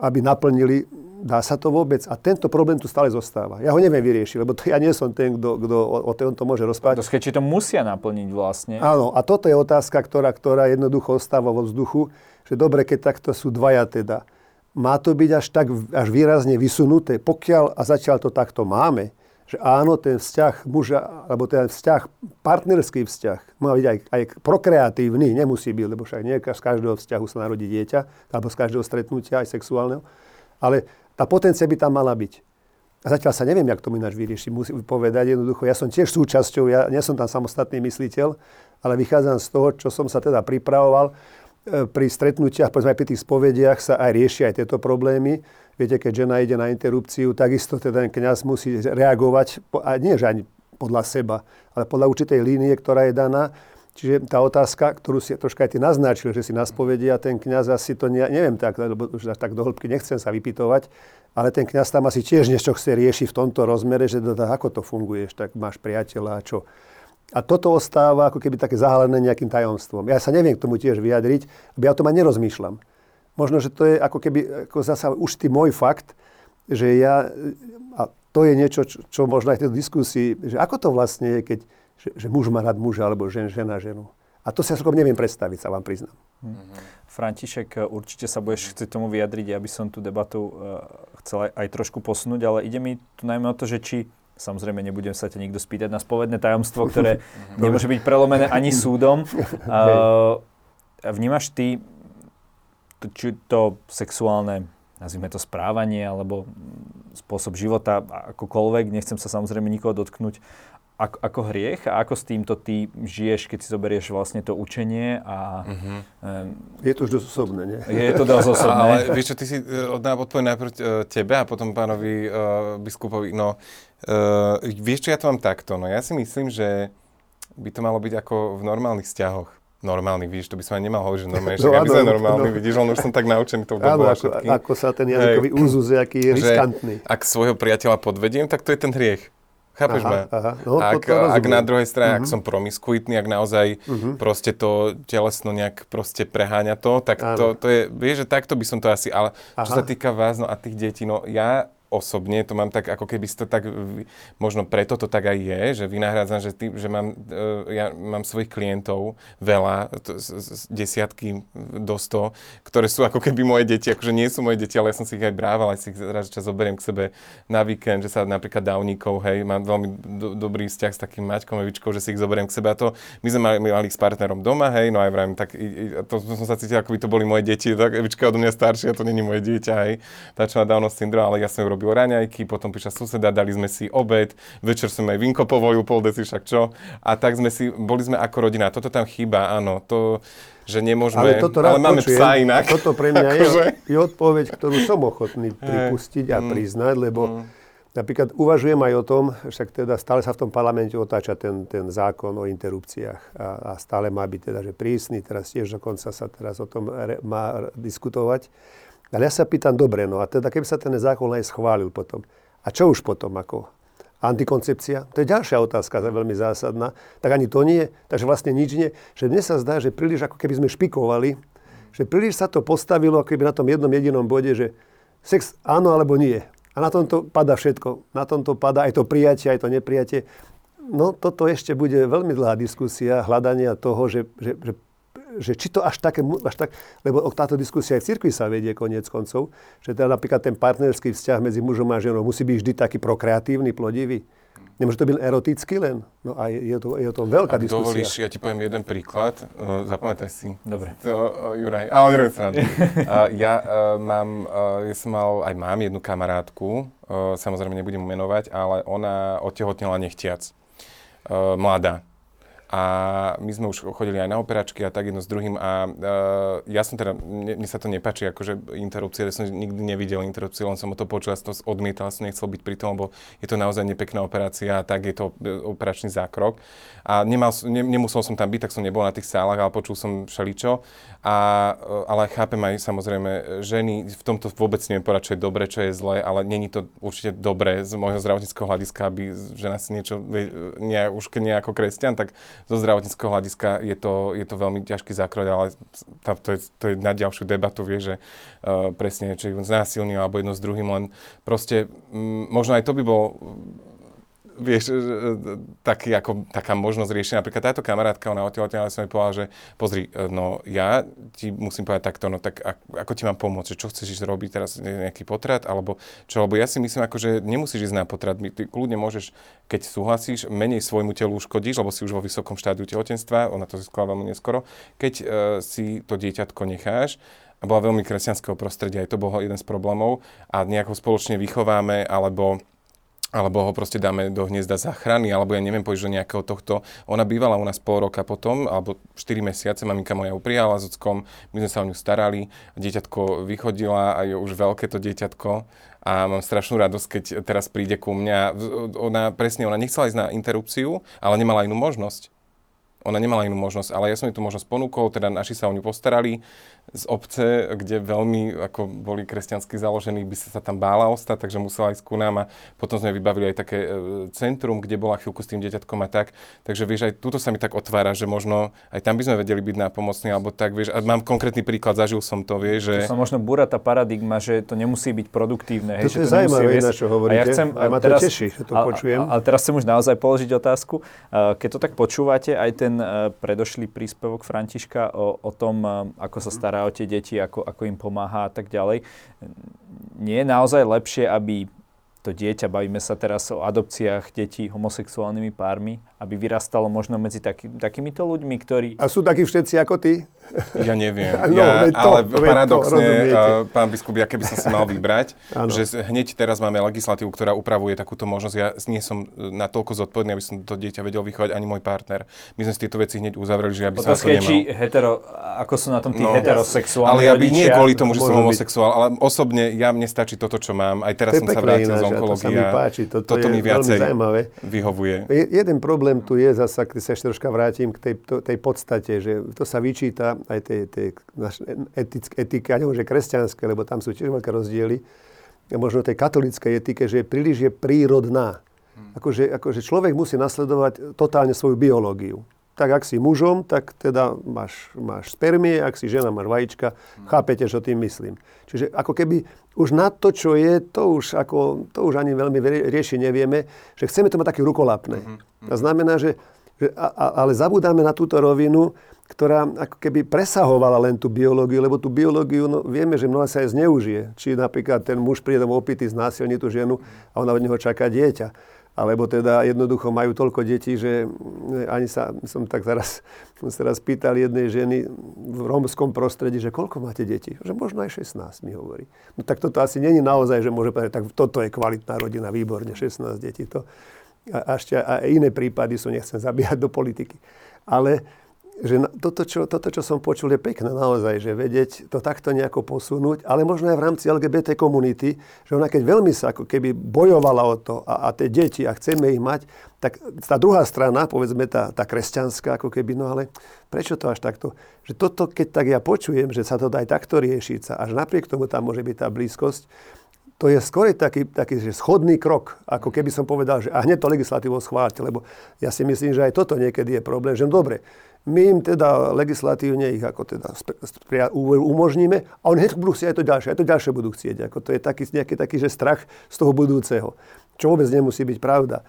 Speaker 3: aby naplnili Dá sa to vôbec? A tento problém tu stále zostáva. Ja ho neviem vyriešiť, lebo to ja nie som ten, kto, kto o, o to môže rozprávať.
Speaker 1: To či to musia naplniť vlastne.
Speaker 3: Áno, a toto je otázka, ktorá, ktorá jednoducho ostáva vo vzduchu, že dobre, keď takto sú dvaja teda. Má to byť až tak až výrazne vysunuté, pokiaľ, a zatiaľ to takto máme, že áno, ten vzťah muža, alebo ten vzťah, partnerský vzťah, má byť aj, aj prokreatívny, nemusí byť, lebo však nie z každého vzťahu sa narodí dieťa, alebo z každého stretnutia, aj sexuálneho, ale tá potencia by tam mala byť. A zatiaľ sa neviem, jak to ináč vyriešiť. Musím povedať jednoducho, ja som tiež súčasťou, ja nie som tam samostatný mysliteľ, ale vychádzam z toho, čo som sa teda pripravoval. E, pri stretnutiach, povedzme aj pri tých spovediach sa aj riešia aj tieto problémy. Viete, keď žena ide na interrupciu, takisto teda ten kniaz musí reagovať, a nie že ani podľa seba, ale podľa určitej línie, ktorá je daná. Čiže tá otázka, ktorú si troška aj ty naznačil, že si nás povedia, ten kňaz asi to ne, neviem tak, lebo už tak do hĺbky nechcem sa vypitovať, ale ten kňaz tam asi tiež niečo chce riešiť v tomto rozmere, že teda, ako to funguješ, tak máš priateľa a čo. A toto ostáva ako keby také zahalené nejakým tajomstvom. Ja sa neviem k tomu tiež vyjadriť, lebo ja o tom ani nerozmýšľam. Možno, že to je ako keby ako zasa už tý môj fakt, že ja, a to je niečo, čo, čo možno aj v tejto diskusii, že ako to vlastne je, keď že, že muž má rád muža alebo žen, žena ženu. A to si ja neviem predstaviť, sa vám priznám. Mm-hmm.
Speaker 1: František, určite sa budeš chcieť tomu vyjadriť, aby som tú debatu uh, chcel aj, aj trošku posunúť, ale ide mi tu najmä o to, že či Samozrejme, nebudem sa ťa nikto spýtať na spovedné tajomstvo, ktoré nemôže byť prelomené ani súdom. *laughs* Uh, vnímaš ty, to, či to sexuálne, nazvime to správanie, alebo spôsob života, akokoľvek, nechcem sa samozrejme nikoho dotknúť, ako, ako hriech a ako s týmto ty žiješ, keď si zoberieš vlastne to učenie a... Uh-huh.
Speaker 3: Um, je to už dosť osobné, nie?
Speaker 1: Je to dosť *laughs* osobné.
Speaker 2: Ale vieš čo, ty si odná odpoveď najprv e, tebe a potom pánovi uh, biskupovi. No, uh, vieš čo, ja to mám takto. No ja si myslím, že by to malo byť ako v normálnych vzťahoch normálny, vidíš, to by som aj nemal hovoriť, že normálne, *laughs* no, sme normálny, no. vidíš, on už som tak naučený tou dobou
Speaker 3: ako, ako sa ten jazykový úzus, aký je riskantný.
Speaker 2: Ak svojho priateľa podvediem, tak to je ten hriech. Chápeš
Speaker 3: Aha,
Speaker 2: ma?
Speaker 3: aha. No,
Speaker 2: ak,
Speaker 3: to- to
Speaker 2: ak
Speaker 3: rozumiem.
Speaker 2: na druhej strane,
Speaker 3: Mhm.
Speaker 2: ak som promiskuitný, ak naozaj proste to telesno nejak proste preháňa to, tak
Speaker 3: Áno.
Speaker 2: to, to je, vieš, že takto by som to asi, ale čo
Speaker 3: Aha.
Speaker 2: sa týka vás no a tých detí, no ja osobne to mám tak, ako keby to tak, možno preto to tak aj je, že vynahrádzam, že, tým, že mám, e, ja mám svojich klientov veľa, desiatky do sto, ktoré sú ako keby moje deti, akože nie sú moje deti, ale ja som si ich aj brával, aj si ich raz čas zoberiem k sebe na víkend, že sa napríklad dávnikov, hej, mám veľmi do, dobrý vzťah s takým Maťkom Evičkou, že si ich zoberiem k sebe. A to, my sme mali, mali s partnerom doma, hej, no aj vravím, tak to som sa cítil, ako by to boli moje deti, tak Evička odo mňa staršia, to není moje dieťa, hej, tá čo má Downov syndrom, ale ja som ju robil raňajky, potom prišla suseda, dali sme si obed, večer som aj vinko povolil, pol deci, však čo, a tak sme si, boli sme ako rodina, toto tam chýba, áno, to, že nemôžeme,
Speaker 3: Ale toto
Speaker 2: ale máme
Speaker 3: počujem.
Speaker 2: psa inak.
Speaker 3: Toto pre mňa je,
Speaker 2: Akože.
Speaker 3: je odpoveď, ktorú som ochotný pripustiť a priznať, lebo napríklad uvažujem aj o tom, však teda stále sa v tom parlamente otáča ten, ten zákon o interrupciách a, a stále má byť teda, že prísny, teraz tiež dokonca sa teraz o tom re, má diskutovať. Ale ja sa pýtam, dobre, no a teda keby sa ten zákon aj schválil potom, a čo už potom ako? Antikoncepcia? To je ďalšia otázka, veľmi zásadná. Tak ani to nie, takže vlastne nič nie. Že mne sa zdá, že príliš ako keby sme špikovali, že príliš sa to postavilo ako keby na tom jednom jedinom bode, že sex áno alebo nie. A na tomto pada všetko. Na tomto pada aj to prijatie, aj to neprijatie. No toto ešte bude veľmi dlhá diskusia hľadania toho, že, že, že, že či to až také, až tak, lebo táto diskusia aj v cirkvi sa vedie konec koncov, že teda napríklad ten partnerský vzťah medzi mužom a ženou musí byť vždy taký prokreatívny, plodivý. Nemôže to byť erotický len. No a je to, je to veľká
Speaker 2: Ak
Speaker 3: diskusia.
Speaker 2: dovolíš, ja ti poviem jeden príklad, uh, zapamätaj si.
Speaker 1: Dobre.
Speaker 2: To, uh, Juraj, ale nerobím srandu. uh, ja uh, mám, uh, ja som mal, aj mám jednu kamarátku, uh, samozrejme nebudem ju menovať, ale ona otehotnela nechtiac. Uh, mladá. A my sme už chodili aj na operačky a tak jedno s druhým a uh, ja som teda, mne, mne sa to nepáči, akože interrupcie, ja som nikdy nevidel interrupcie, len som o to počul, ja som to odmietal, som nechcel byť pri tom, lebo je to naozaj nepekná operácia a tak je to e, operačný zákrok. A nemal, ne, nemusel som tam byť, tak som nebol na tých sálach, ale počul som všeličo. A, e, ale chápem aj samozrejme ženy, v tomto vôbec neviem povedať, čo je dobre, čo je zlé, ale není to určite dobré z môjho zdravotníckého hľadiska, aby žena si niečo, nie, už keď nie ako kresťan, tak zo zdravotníckého hľadiska je to, je to veľmi ťažký zákrok, ale tá, to, je, to je na ďalšiu debatu, vie, že uh, presne, či ju znásilnil alebo jedno s druhým, len proste, mm, možno aj to by bol vieš, e, e, taký, ako, taká možnosť riešenia. Napríklad táto kamarátka, ona otehotnila, som jej povedal, že pozri, e, no ja ti musím povedať takto, no tak ak, ako ti mám pomôcť, čo chceš ísť robiť teraz, ne- nejaký potrat, alebo čo, lebo ja si myslím, ako, že nemusíš ísť na potrat, ty kľudne môžeš, keď súhlasíš, menej svojmu telu uškodíš, lebo si už vo vysokom štádiu tehotenstva, ona to získala veľmi neskoro, keď uh, si to dieťatko necháš, a bola veľmi kresťanského prostredia, aj to bol jeden z problémov. A nejako spoločne vychováme, alebo alebo ho proste dáme do hniezda záchrany, alebo ja neviem, pôjdeš do nejakého tohto. Ona bývala u nás pol roka potom, alebo 4 mesiace, maminka moja ju prijala s ockom, my sme sa o ňu starali, dieťatko vychodila a je už veľké to dieťatko a mám strašnú radosť, keď teraz príde ku mňa. Ona presne, ona nechcela ísť na interrupciu, ale nemala inú možnosť. Ona nemala inú možnosť, ale ja som jej tú možnosť ponúkol, teda naši sa o ňu postarali z obce, kde veľmi ako boli kresťansky založení, by sa, tam bála ostať, takže musela ísť ku nám a potom sme vybavili aj také e, centrum, kde bola chvíľku s tým dieťatkom a tak. Takže vieš, aj túto sa mi tak otvára, že možno aj tam by sme vedeli byť nápomocní, alebo tak, vieš, a mám konkrétny príklad, zažil som to, vieš, že...
Speaker 1: To sa možno búra tá paradigma, že to nemusí byť produktívne. Hej,
Speaker 3: Toto
Speaker 1: že
Speaker 3: je
Speaker 1: to nemusí
Speaker 3: zaujímavé,
Speaker 1: viesť-
Speaker 3: čo hovoríte.
Speaker 1: A ja chcem,
Speaker 3: A ma to teší, že to
Speaker 1: a-
Speaker 3: počujem.
Speaker 1: Ale teraz chcem už naozaj položiť otázku. Uh, Keď to tak počúvate, aj ten uh, predošlý príspevok Františka o, o tom, uh, ako sa stará o tie deti, ako, ako im pomáha a tak ďalej, nie je naozaj lepšie, aby to dieťa, bavíme sa teraz o adopciách detí homosexuálnymi pármi, aby vyrastalo možno medzi taký, takýmito ľuďmi, ktorí...
Speaker 3: A sú takí všetci ako ty?
Speaker 2: Ja neviem, *laughs*
Speaker 3: No,
Speaker 2: ja,
Speaker 3: to,
Speaker 2: ale
Speaker 3: to,
Speaker 2: paradoxne,
Speaker 3: rozumiete.
Speaker 2: uh, pán biskup, ja keby som si mal vybrať, *laughs* že hneď teraz máme legislatívu, ktorá upravuje takúto možnosť. Ja nie som e, natoľko zodpovedný, aby som to dieťa vedel vychovať, ani môj partner. My sme si tieto veci hneď uzavreli, že ja by som
Speaker 1: Otázka
Speaker 2: to nemal.
Speaker 1: či hetero, ako sú na tom tí
Speaker 2: No.
Speaker 1: heterosexuálni
Speaker 2: ale ja by nie kvôli tomu, že som homosexuál, ale osobne ja mne stačí toto, čo mám. Aj teraz
Speaker 3: To
Speaker 2: som sa vrátil z
Speaker 3: a to sa mi páči, toto
Speaker 2: toto
Speaker 3: je
Speaker 2: mi
Speaker 3: veľmi zaujímavé.
Speaker 2: vyhovuje.
Speaker 3: Je- Jeden problém tu je zasa, keď sa ešte troška vrátim k tej, to, tej podstate, že to sa vyčíta aj tej, tej etické, etike, a neviem, že kresťanské, lebo tam sú tiež veľké rozdiely, možno tej katolíckej etike, že je príliš je prírodná. Akože, akože človek musí nasledovať totálne svoju biológiu. Tak ak si mužom, tak teda máš, máš spermie, ak si žena, máš vajíčka. Hmm. Chápete, čo tým myslím. Čiže ako keby už na to, čo je, to už, ako, to už ani veľmi riešiť nevieme, že chceme to mať také rukolapné. To znamená, že, že a, ale zabudáme na túto rovinu, ktorá ako keby presahovala len tú biológiu, lebo tú biológiu no, vieme, že mnoha sa aj zneužije. Či napríklad ten muž príde domov opitý, znásilní tú ženu a ona od neho čaká dieťa. Alebo teda jednoducho majú toľko detí, že ani sa, som tak teraz, *laughs* som sa teraz pýtal jednej ženy v rómskom prostredí, že koľko máte detí? Že možno aj 16, mi hovorí. No tak toto asi není naozaj, že môže povedať, tak toto je kvalitná rodina, výborne, 16 detí. To, a, a ešte aj iné prípady sú, nechcem zabíjať do politiky. Ale že toto čo, toto, čo som počul, je pekné naozaj, že vedieť to takto nejako posunúť, ale možno aj v rámci LGBT komunity, že ona keď veľmi sa ako keby bojovala o to a, a tie deti a chceme ich mať, tak tá druhá strana, povedzme tá, tá kresťanská, ako keby, no ale prečo to až takto? Že toto, keď tak ja počujem, že sa to dá aj takto riešiť sa, až napriek tomu tam môže byť tá blízkosť, to je skôr taký, taký že schodný krok, ako keby som povedal, že a hneď to legislatívou schválte, lebo ja si myslím, že aj toto niekedy je problém, že no dobre, my im teda legislatívne ich ako teda umožníme a oni budú chcieť aj to ďalšie, aj to ďalšie budú chcieť. Ako to je taký, nejaký taký, že strach z toho budúceho, čo vôbec nemusí byť pravda.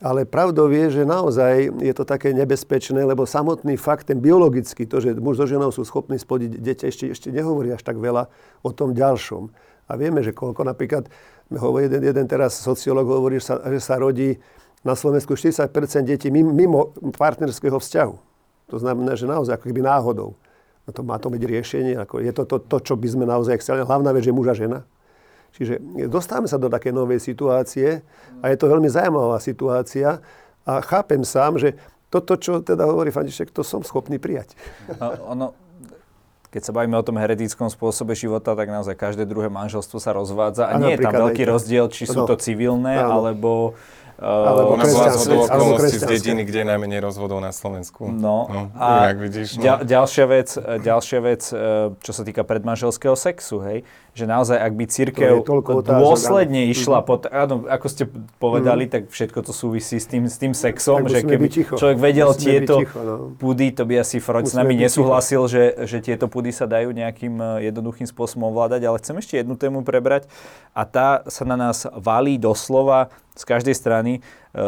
Speaker 3: Ale pravdou je, že naozaj je to také nebezpečné, lebo samotný fakt, ten biologický, to, že muž so ženou sú schopní splodiť dieťa, ešte, ešte nehovorí až tak veľa o tom ďalšom. A vieme, že koľko napríklad, jeden, jeden teraz sociológ hovorí, že sa, že sa rodí na Slovensku 40% detí mimo partnerského vzťahu. To znamená, že naozaj ako keby náhodou. No to má to byť riešenie. Ako je to, to to, čo by sme naozaj chceli. Hlavná vec je muž a žena. Čiže dostávame sa do také novej situácie a je to veľmi zaujímavá situácia a chápem sám, že toto, čo teda hovorí František, to som schopný prijať.
Speaker 1: No, ono, keď sa bavíme o tom heretickom spôsobe života, tak naozaj každé druhé manželstvo sa rozvádza a, a nie je tam veľký rozdiel, či sú no, to civilné, no. alebo
Speaker 2: alebo Ona bola z okolností z dediny, kde je najmenej rozvodov na Slovensku.
Speaker 1: No, no a vidíš, no. Ďal, ďalšia vec, ďalšia vec, e, čo sa týka predmanželského sexu, hej, že naozaj, ak by církev dôsledne áno. išla mhm. pod, áno, ako ste povedali, mm. tak všetko to súvisí s tým, s tým sexom, tak že keby človek vedel tieto ticho, no. pudy, to by asi Freud s nami nesúhlasil, že, že tieto pudy sa dajú nejakým e, jednoduchým spôsobom ovládať, ale chcem ešte jednu tému prebrať a tá sa na nás valí doslova z každej strany. E,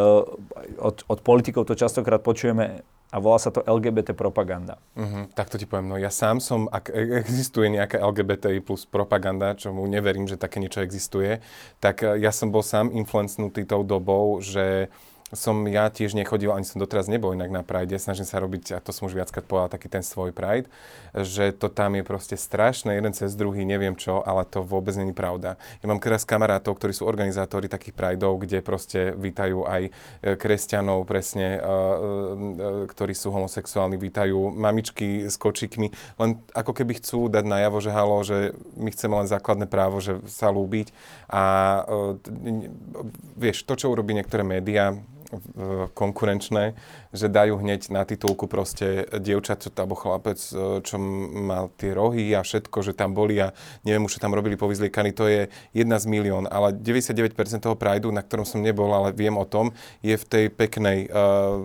Speaker 1: od, od politikov to častokrát počujeme a volá sa to LGBT propaganda.
Speaker 2: Uh-huh, tak to ti poviem, no ja sám som, ak e, existuje nejaká LGBT plus propaganda, čo mu neverím, že také niečo existuje, tak e, ja som bol sám influencnutý tou dobou, že som ja tiež nechodil, ani som doteraz nebol inak na Pride, snažím sa robiť, a to som už viackrát povedal, taký ten svoj Pride, že to tam je proste strašné, jeden cez druhý, neviem čo, ale to vôbec není pravda. Ja mám teraz kamarátov, ktorí sú organizátori takých Prideov, kde proste vítajú aj e, kresťanov, presne, e, e, ktorí sú homosexuálni, vítajú mamičky s kočikmi, len ako keby chcú dať najavo, že halo, že my chceme len základné právo, že sa lúbiť. A vieš, to, čo urobí niektoré médiá, konkurenčné, že dajú hneď na titulku proste dievčat, alebo chlapec, e, čo má tie rohy a všetko, že tam boli a neviem čo tam robili povyzliekaní, to je jedna z milión, ale 99% toho Prideu, na ktorom som nebol, ale viem o tom, je v tej peknej, uh,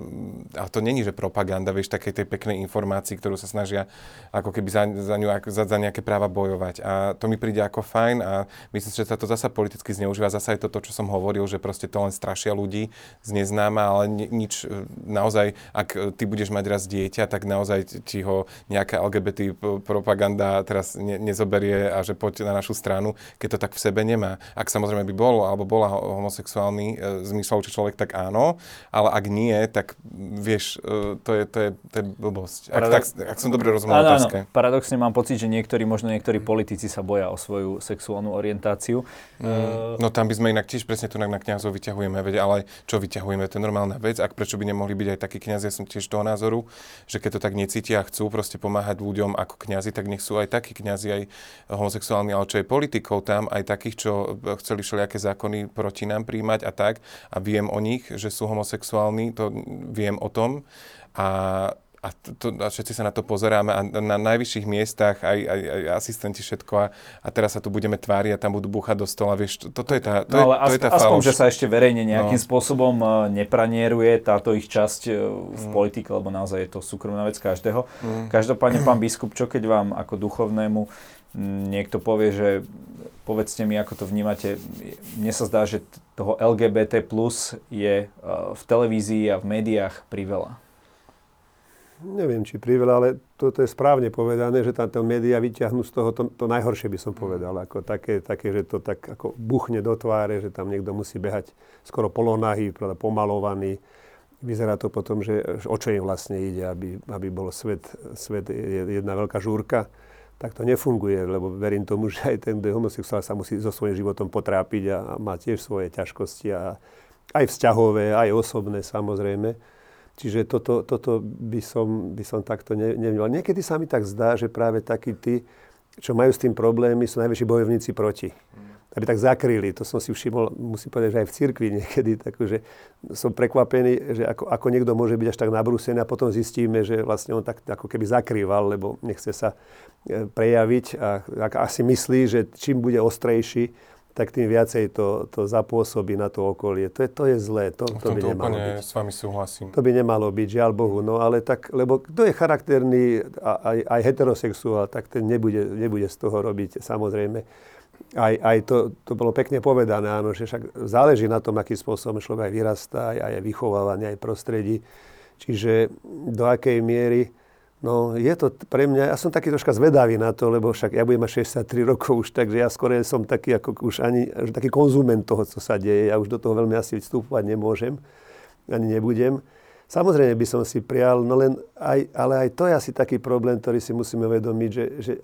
Speaker 2: a to není, že propaganda, vieš, takej tej peknej informácii, ktorú sa snažia ako keby za, za, ňu, za, za nejaké práva bojovať. A to mi príde ako fajn a myslím že sa to zasa politicky zneužíva. Zasa je to to, čo som hovoril, že proste to len strašia ľudí z neznáma, ale nič e, naozaj ak e, ty budeš mať raz dieťa, tak naozaj ti ho nejaká LGBT propaganda teraz ne, nezoberie a že poď na našu stranu, keď to tak v sebe nemá. Ak samozrejme by bol alebo bola homosexuálny e, zmyslovčí človek, tak áno, ale ak nie, tak vieš, e, to je, to je, to je blbosť. Ak, Paradox... tak, ak som dobre rozumel otázke.
Speaker 1: Paradoxne mám pocit, že niektorí, možno niektorí politici sa boja o svoju sexuálnu orientáciu.
Speaker 2: Mm. No tam by sme inak tiež presne tu na kňazov vyťahujeme, veď, ale čo vyťahujeme, je normálna vec, ak prečo by nemohli byť aj takí kňazi, ja som tiež toho názoru, že keď to tak necítia a chcú proste pomáhať ľuďom ako kňazi, tak nech sú aj takí kňazi, aj homosexuálni, ale čo je politikou tam, aj takých, čo chceli všelijaké zákony proti nám príjmať a tak. A viem o nich, že sú homosexuálni, to viem o tom. A a, to, a všetci sa na to pozeráme a na najvyšších miestach aj, aj, aj asistenti všetko a, a teraz sa tu budeme tváriť a tam budú búchať do stola, vieš, to, toto je tá, to
Speaker 1: no,
Speaker 2: je, to je tá
Speaker 1: aspoň, že sa ešte verejne nejakým no. spôsobom e, nepranieruje táto ich časť e, v mm. politike, lebo naozaj je to súkromná vec každého. Mm. Každopádne, pán biskup, čo keď vám ako duchovnému niekto povie, že povedzte mi, ako to vnímate. Mne sa zdá, že toho LGBT plus je e, v televízii a v médiách priveľa
Speaker 3: neviem, či priveľa, ale toto je správne povedané, že tam médiá vyťahnú z toho to, to najhoršie, by som povedal. Ako také, také, že to tak ako buchne do tváre, že tam niekto musí behať skoro polonahý, pomalovaný. Vyzerá to potom, že o čo im vlastne ide, aby, aby bol svet, svet jedna veľká žúrka. Tak to nefunguje, lebo verím tomu, že aj ten, kto je homosexuál, sa musí so svojím životom potrápiť a má tiež svoje ťažkosti, a aj vzťahové, aj osobné samozrejme. Čiže toto, toto by, som, by som takto ne, nevnímal. Niekedy sa mi tak zdá, že práve takí tí, čo majú s tým problémy, sú najväčší bojovníci proti. Aby tak zakryli. To som si všimol, musím povedať, že aj v cirkvi niekedy. Takže som prekvapený, že ako, ako niekto môže byť až tak nabrúsený a potom zistíme, že vlastne on tak ako keby zakrýval, lebo nechce sa e, prejaviť a asi myslí, že čím bude ostrejší, tak tým viacej to, to zapôsobí na to okolie. To je, to je zlé, to, to by nemalo byť.
Speaker 2: s vami súhlasím.
Speaker 3: To by nemalo byť, žiaľ Bohu. No ale tak, lebo kto je charakterný aj, aj heterosexuál, tak ten nebude, nebude z toho robiť samozrejme. Aj, aj to, to bolo pekne povedané, áno, že však záleží na tom, akým spôsobom človek aj vyrastá, aj, aj vychovávanie, aj prostredí. Čiže do akej miery No je to pre mňa, ja som taký troška zvedavý na to, lebo však ja budem mať 63 rokov už, takže ja skôr som taký ako už ani, taký konzument toho, co sa deje. Ja už do toho veľmi asi vstúpovať nemôžem, ani nebudem. Samozrejme by som si prial, no len aj, ale aj to je asi taký problém, ktorý si musíme uvedomiť, že, že,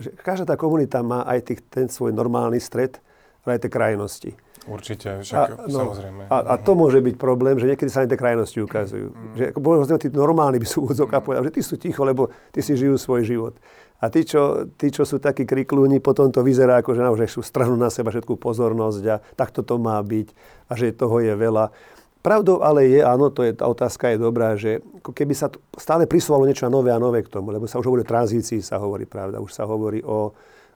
Speaker 3: že každá tá komunita má aj tých, ten svoj normálny stred, ale aj tie krajnosti.
Speaker 2: Určite, však a, no, samozrejme.
Speaker 3: A, a to môže byť problém, že niekedy sa aj tie krajnosti ukazujú. Mm. Že možno tí normálni by sú úvodzok a povedal, že tí sú ticho, lebo tí si žijú svoj život. A tí, čo, tí, čo sú takí kriklúni, potom to vyzerá ako, že naozaj sú strhnú na seba všetkú pozornosť a takto to má byť a že toho je veľa. Pravdou ale je, áno, to je, tá otázka je dobrá, že keby sa stále prisúvalo niečo nové a nové k tomu, lebo sa už hovorí o tranzícii, sa hovorí, pravda, už sa hovorí o,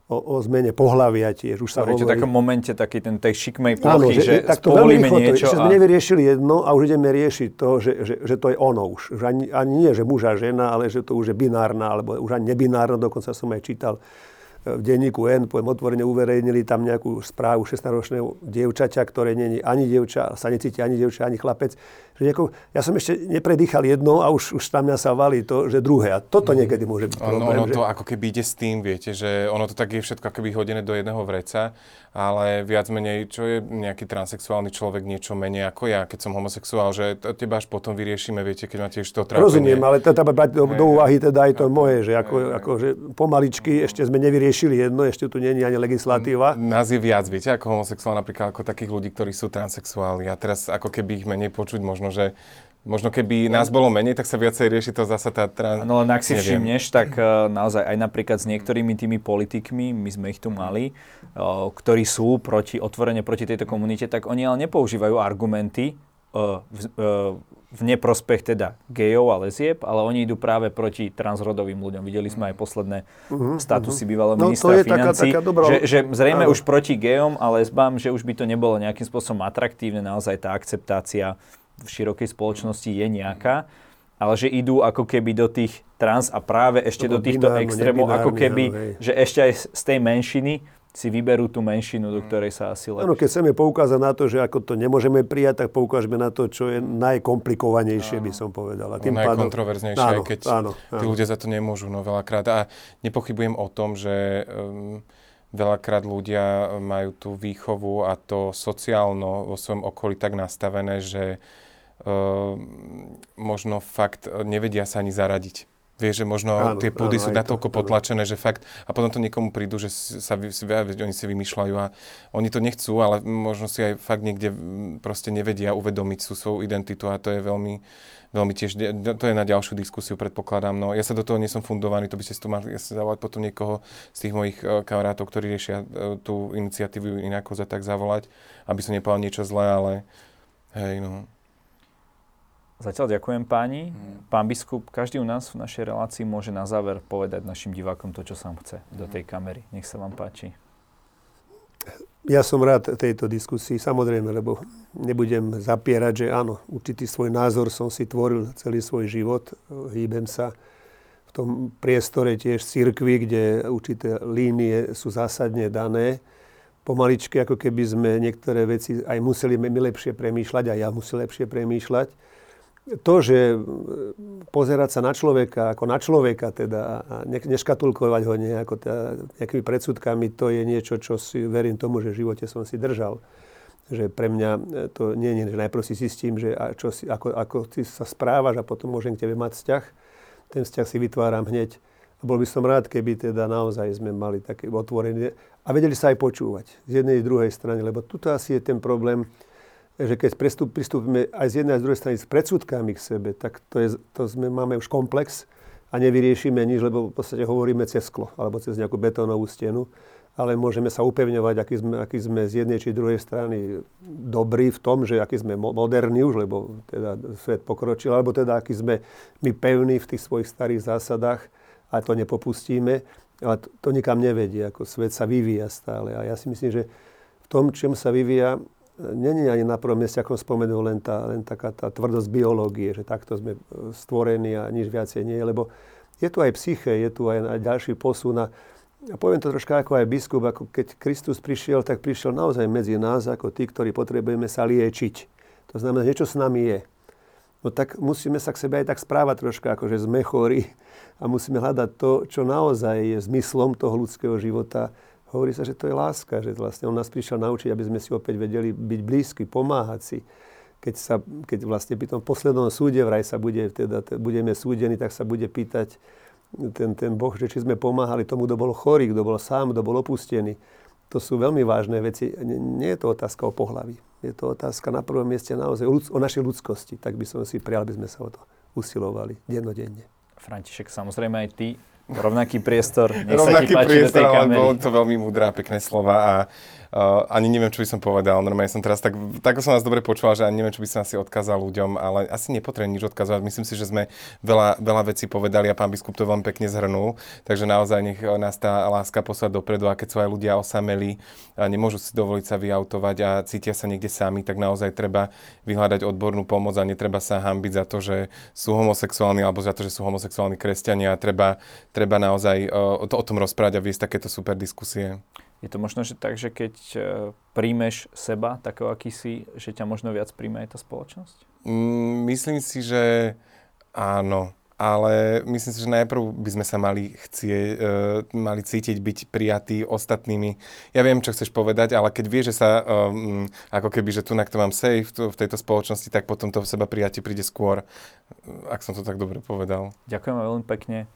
Speaker 3: o, o zmene pohľavia tiež. Už sa
Speaker 1: hovorí... v takom momente taký ten tej šikmej plochy, Áno, že, že tak to veľmi rýchlo, niečo.
Speaker 3: To, a... sme nevyriešili jedno a už ideme riešiť to, že, že, že to je ono už. Že ani, ani nie, že muž a žena, ale že to už je binárna, alebo už ani nebinárna, dokonca som aj čítal v denníku N, poviem otvorene, uverejnili tam nejakú správu 16-ročného dievčaťa, ktoré není ani dievča, sa necíti ani dievča, ani chlapec. Že nejako, ja som ešte nepredýchal jedno a už, už tam mňa sa valí to, že druhé. A toto mm. niekedy môže byť problém.
Speaker 2: Ono, ono
Speaker 3: že...
Speaker 2: to ako keby ide s tým, viete, že ono to tak je všetko ako keby hodené do jedného vreca, ale viac menej, čo je nejaký transexuálny človek niečo menej ako ja, keď som homosexuál, že to teba až potom vyriešime, viete, keď máte ešte to trápenie.
Speaker 3: Rozumiem, ale to treba brať do, do úvahy teda aj to moje, že ako, ako že pomaličky ešte sme nevyriešili jedno, ešte tu nie je ani legislatíva.
Speaker 2: Nás je viac, viete, ako homosexuál napríklad ako takých ľudí, ktorí sú transexuáli a teraz ako keby ich menej počuť možno, že Možno keby nás bolo menej, tak sa viacej rieši to zasa tá... Trans...
Speaker 1: No len ak si neviem. všimneš, tak uh, naozaj aj napríklad s niektorými tými politikmi, my sme ich tu mali, uh, ktorí sú proti, otvorene proti tejto komunite, tak oni ale nepoužívajú argumenty uh, v, v neprospech teda gejov a lezieb, ale oni idú práve proti transrodovým ľuďom. Videli sme aj posledné uh-huh, statusy uh-huh. bývalého no, ministra financí, že, že zrejme áno. už proti gejom a lesbám, že už by to nebolo nejakým spôsobom atraktívne, naozaj tá akceptácia v širokej spoločnosti je nejaká, ale že idú ako keby do tých trans a práve ešte do týchto extrémov, ako keby, že ešte aj z tej menšiny si vyberú tú menšinu, do ktorej sa asi lepšie.
Speaker 3: Áno, keď chceme poukázať na to, že ako to nemôžeme prijať, tak poukážeme na to, čo je najkomplikovanejšie, áno. by som povedal.
Speaker 2: A tým najkontroverznejšie, áno, keď áno, áno. tí ľudia za to nemôžu, no veľakrát. A nepochybujem o tom, že um, veľakrát ľudia majú tú výchovu a to sociálno vo svojom okolí tak nastavené, že možno fakt nevedia sa ani zaradiť. Vieš, že možno áno, tie púdy áno, sú natoľko potlačené, že fakt, a potom to niekomu prídu, že sa, oni si vymýšľajú a oni to nechcú, ale možno si aj fakt niekde proste nevedia uvedomiť sú svoju identitu a to je veľmi, veľmi tiež, to je na ďalšiu diskusiu, predpokladám. No, ja sa do toho nie som fundovaný, to by ste tu mali zavolať potom niekoho z tých mojich uh, kamarátov, ktorí riešia uh, tú iniciatívu inak za tak zavolať, aby som nepovedal niečo zlé, ale hej, no.
Speaker 1: Zatiaľ ďakujem páni. Mm. Pán biskup, každý u nás v našej relácii môže na záver povedať našim divákom to, čo sám chce mm. do tej kamery. Nech sa vám páči.
Speaker 3: Ja som rád tejto diskusii, samozrejme, lebo nebudem zapierať, že áno, určitý svoj názor som si tvoril celý svoj život. Hýbem sa v tom priestore tiež cirkvi, kde určité línie sú zásadne dané. Pomaličky, ako keby sme niektoré veci aj museli my lepšie premýšľať, a ja musel lepšie premýšľať to, že pozerať sa na človeka ako na človeka teda a neškatulkovať ho nejako teda, nejakými predsudkami, to je niečo, čo si verím tomu, že v živote som si držal. Že pre mňa to nie je, že najprv si zistím, že a čo si, ako, ako si sa správaš a potom môžem k tebe mať vzťah. Ten vzťah si vytváram hneď. A bol by som rád, keby teda naozaj sme mali také otvorenie a vedeli sa aj počúvať z jednej i druhej strany, lebo tuto asi je ten problém, že keď pristúpime aj z jednej a z druhej strany s predsudkami k sebe, tak to, je, to sme, máme už komplex a nevyriešime nič, lebo v podstate hovoríme cez sklo alebo cez nejakú betónovú stenu, ale môžeme sa upevňovať, aký sme, aký sme z jednej či druhej strany dobrí v tom, že aký sme moderní už, lebo teda svet pokročil, alebo teda aký sme my pevní v tých svojich starých zásadách a to nepopustíme. Ale to, to nikam nevedie, ako svet sa vyvíja stále. A ja si myslím, že v tom, čom sa vyvíja, není ani na prvom mieste, ako spomenul, len, tá, len taká tá tvrdosť biológie, že takto sme e, stvorení a nič viacej nie, lebo je tu aj psyche, je tu aj, aj ďalší posun a ja poviem to troška ako aj biskup, ako keď Kristus prišiel, tak prišiel naozaj medzi nás, ako tí, ktorí potrebujeme sa liečiť. To znamená, niečo s nami je. No tak musíme sa k sebe aj tak správať troška, ako že sme chorí a musíme hľadať to, čo naozaj je zmyslom toho ľudského života, hovorí sa, že to je láska, že vlastne on nás prišiel naučiť, aby sme si opäť vedeli byť blízky, pomáhať si. Keď, sa, keď vlastne pri tom poslednom súde vraj sa bude, teda, budeme súdení, tak sa bude pýtať ten, ten Boh, že či sme pomáhali tomu, kto bol chorý, kto bol sám, kto bol opustený. To sú veľmi vážne veci. Nie je to otázka o pohlaví. Je to otázka na prvom mieste naozaj o našej ľudskosti. Tak by som si prijal, aby sme sa o to usilovali dennodenne.
Speaker 1: František, samozrejme aj ty rovnaký priestor.
Speaker 2: Nech rovnaký sa ti priestor, ale bolo to veľmi múdre a pekné slova a Uh, ani neviem, čo by som povedal. Normálne som teraz tak, tak som vás dobre počúval, že ani neviem, čo by som asi odkázal ľuďom, ale asi nepotrebujem nič odkazovať. Myslím si, že sme veľa, veľa vecí povedali a pán biskup to veľmi pekne zhrnul. Takže naozaj nech nás tá láska poslať dopredu a keď sú aj ľudia osameli a nemôžu si dovoliť sa vyautovať a cítia sa niekde sami, tak naozaj treba vyhľadať odbornú pomoc a netreba sa hambiť za to, že sú homosexuálni alebo za to, že sú homosexuálni kresťania. Treba, treba naozaj o, o tom rozprávať a viesť takéto super diskusie.
Speaker 1: Je to možno že tak, že keď e, príjmeš seba, takého aký si, že ťa možno viac príjme aj tá spoločnosť?
Speaker 2: Mm, myslím si, že áno. Ale myslím si, že najprv by sme sa mali chcie, uh, mali cítiť byť prijatí ostatnými. Ja viem, čo chceš povedať, ale keď vieš, že sa um, ako keby, že tu na to mám safe tu, v tejto spoločnosti, tak potom to v seba prijatie príde skôr, ak som to tak dobre povedal.
Speaker 1: Ďakujem veľmi pekne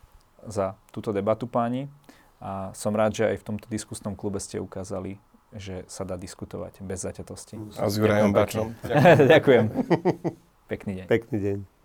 Speaker 1: za túto debatu, páni. A som rád, že aj v tomto diskusnom klube ste ukázali, že sa dá diskutovať bez zaťatosti.
Speaker 2: A s Jurajom Bačom. *laughs*
Speaker 1: Ďakujem. *laughs* Pekný deň.
Speaker 3: Pekný deň.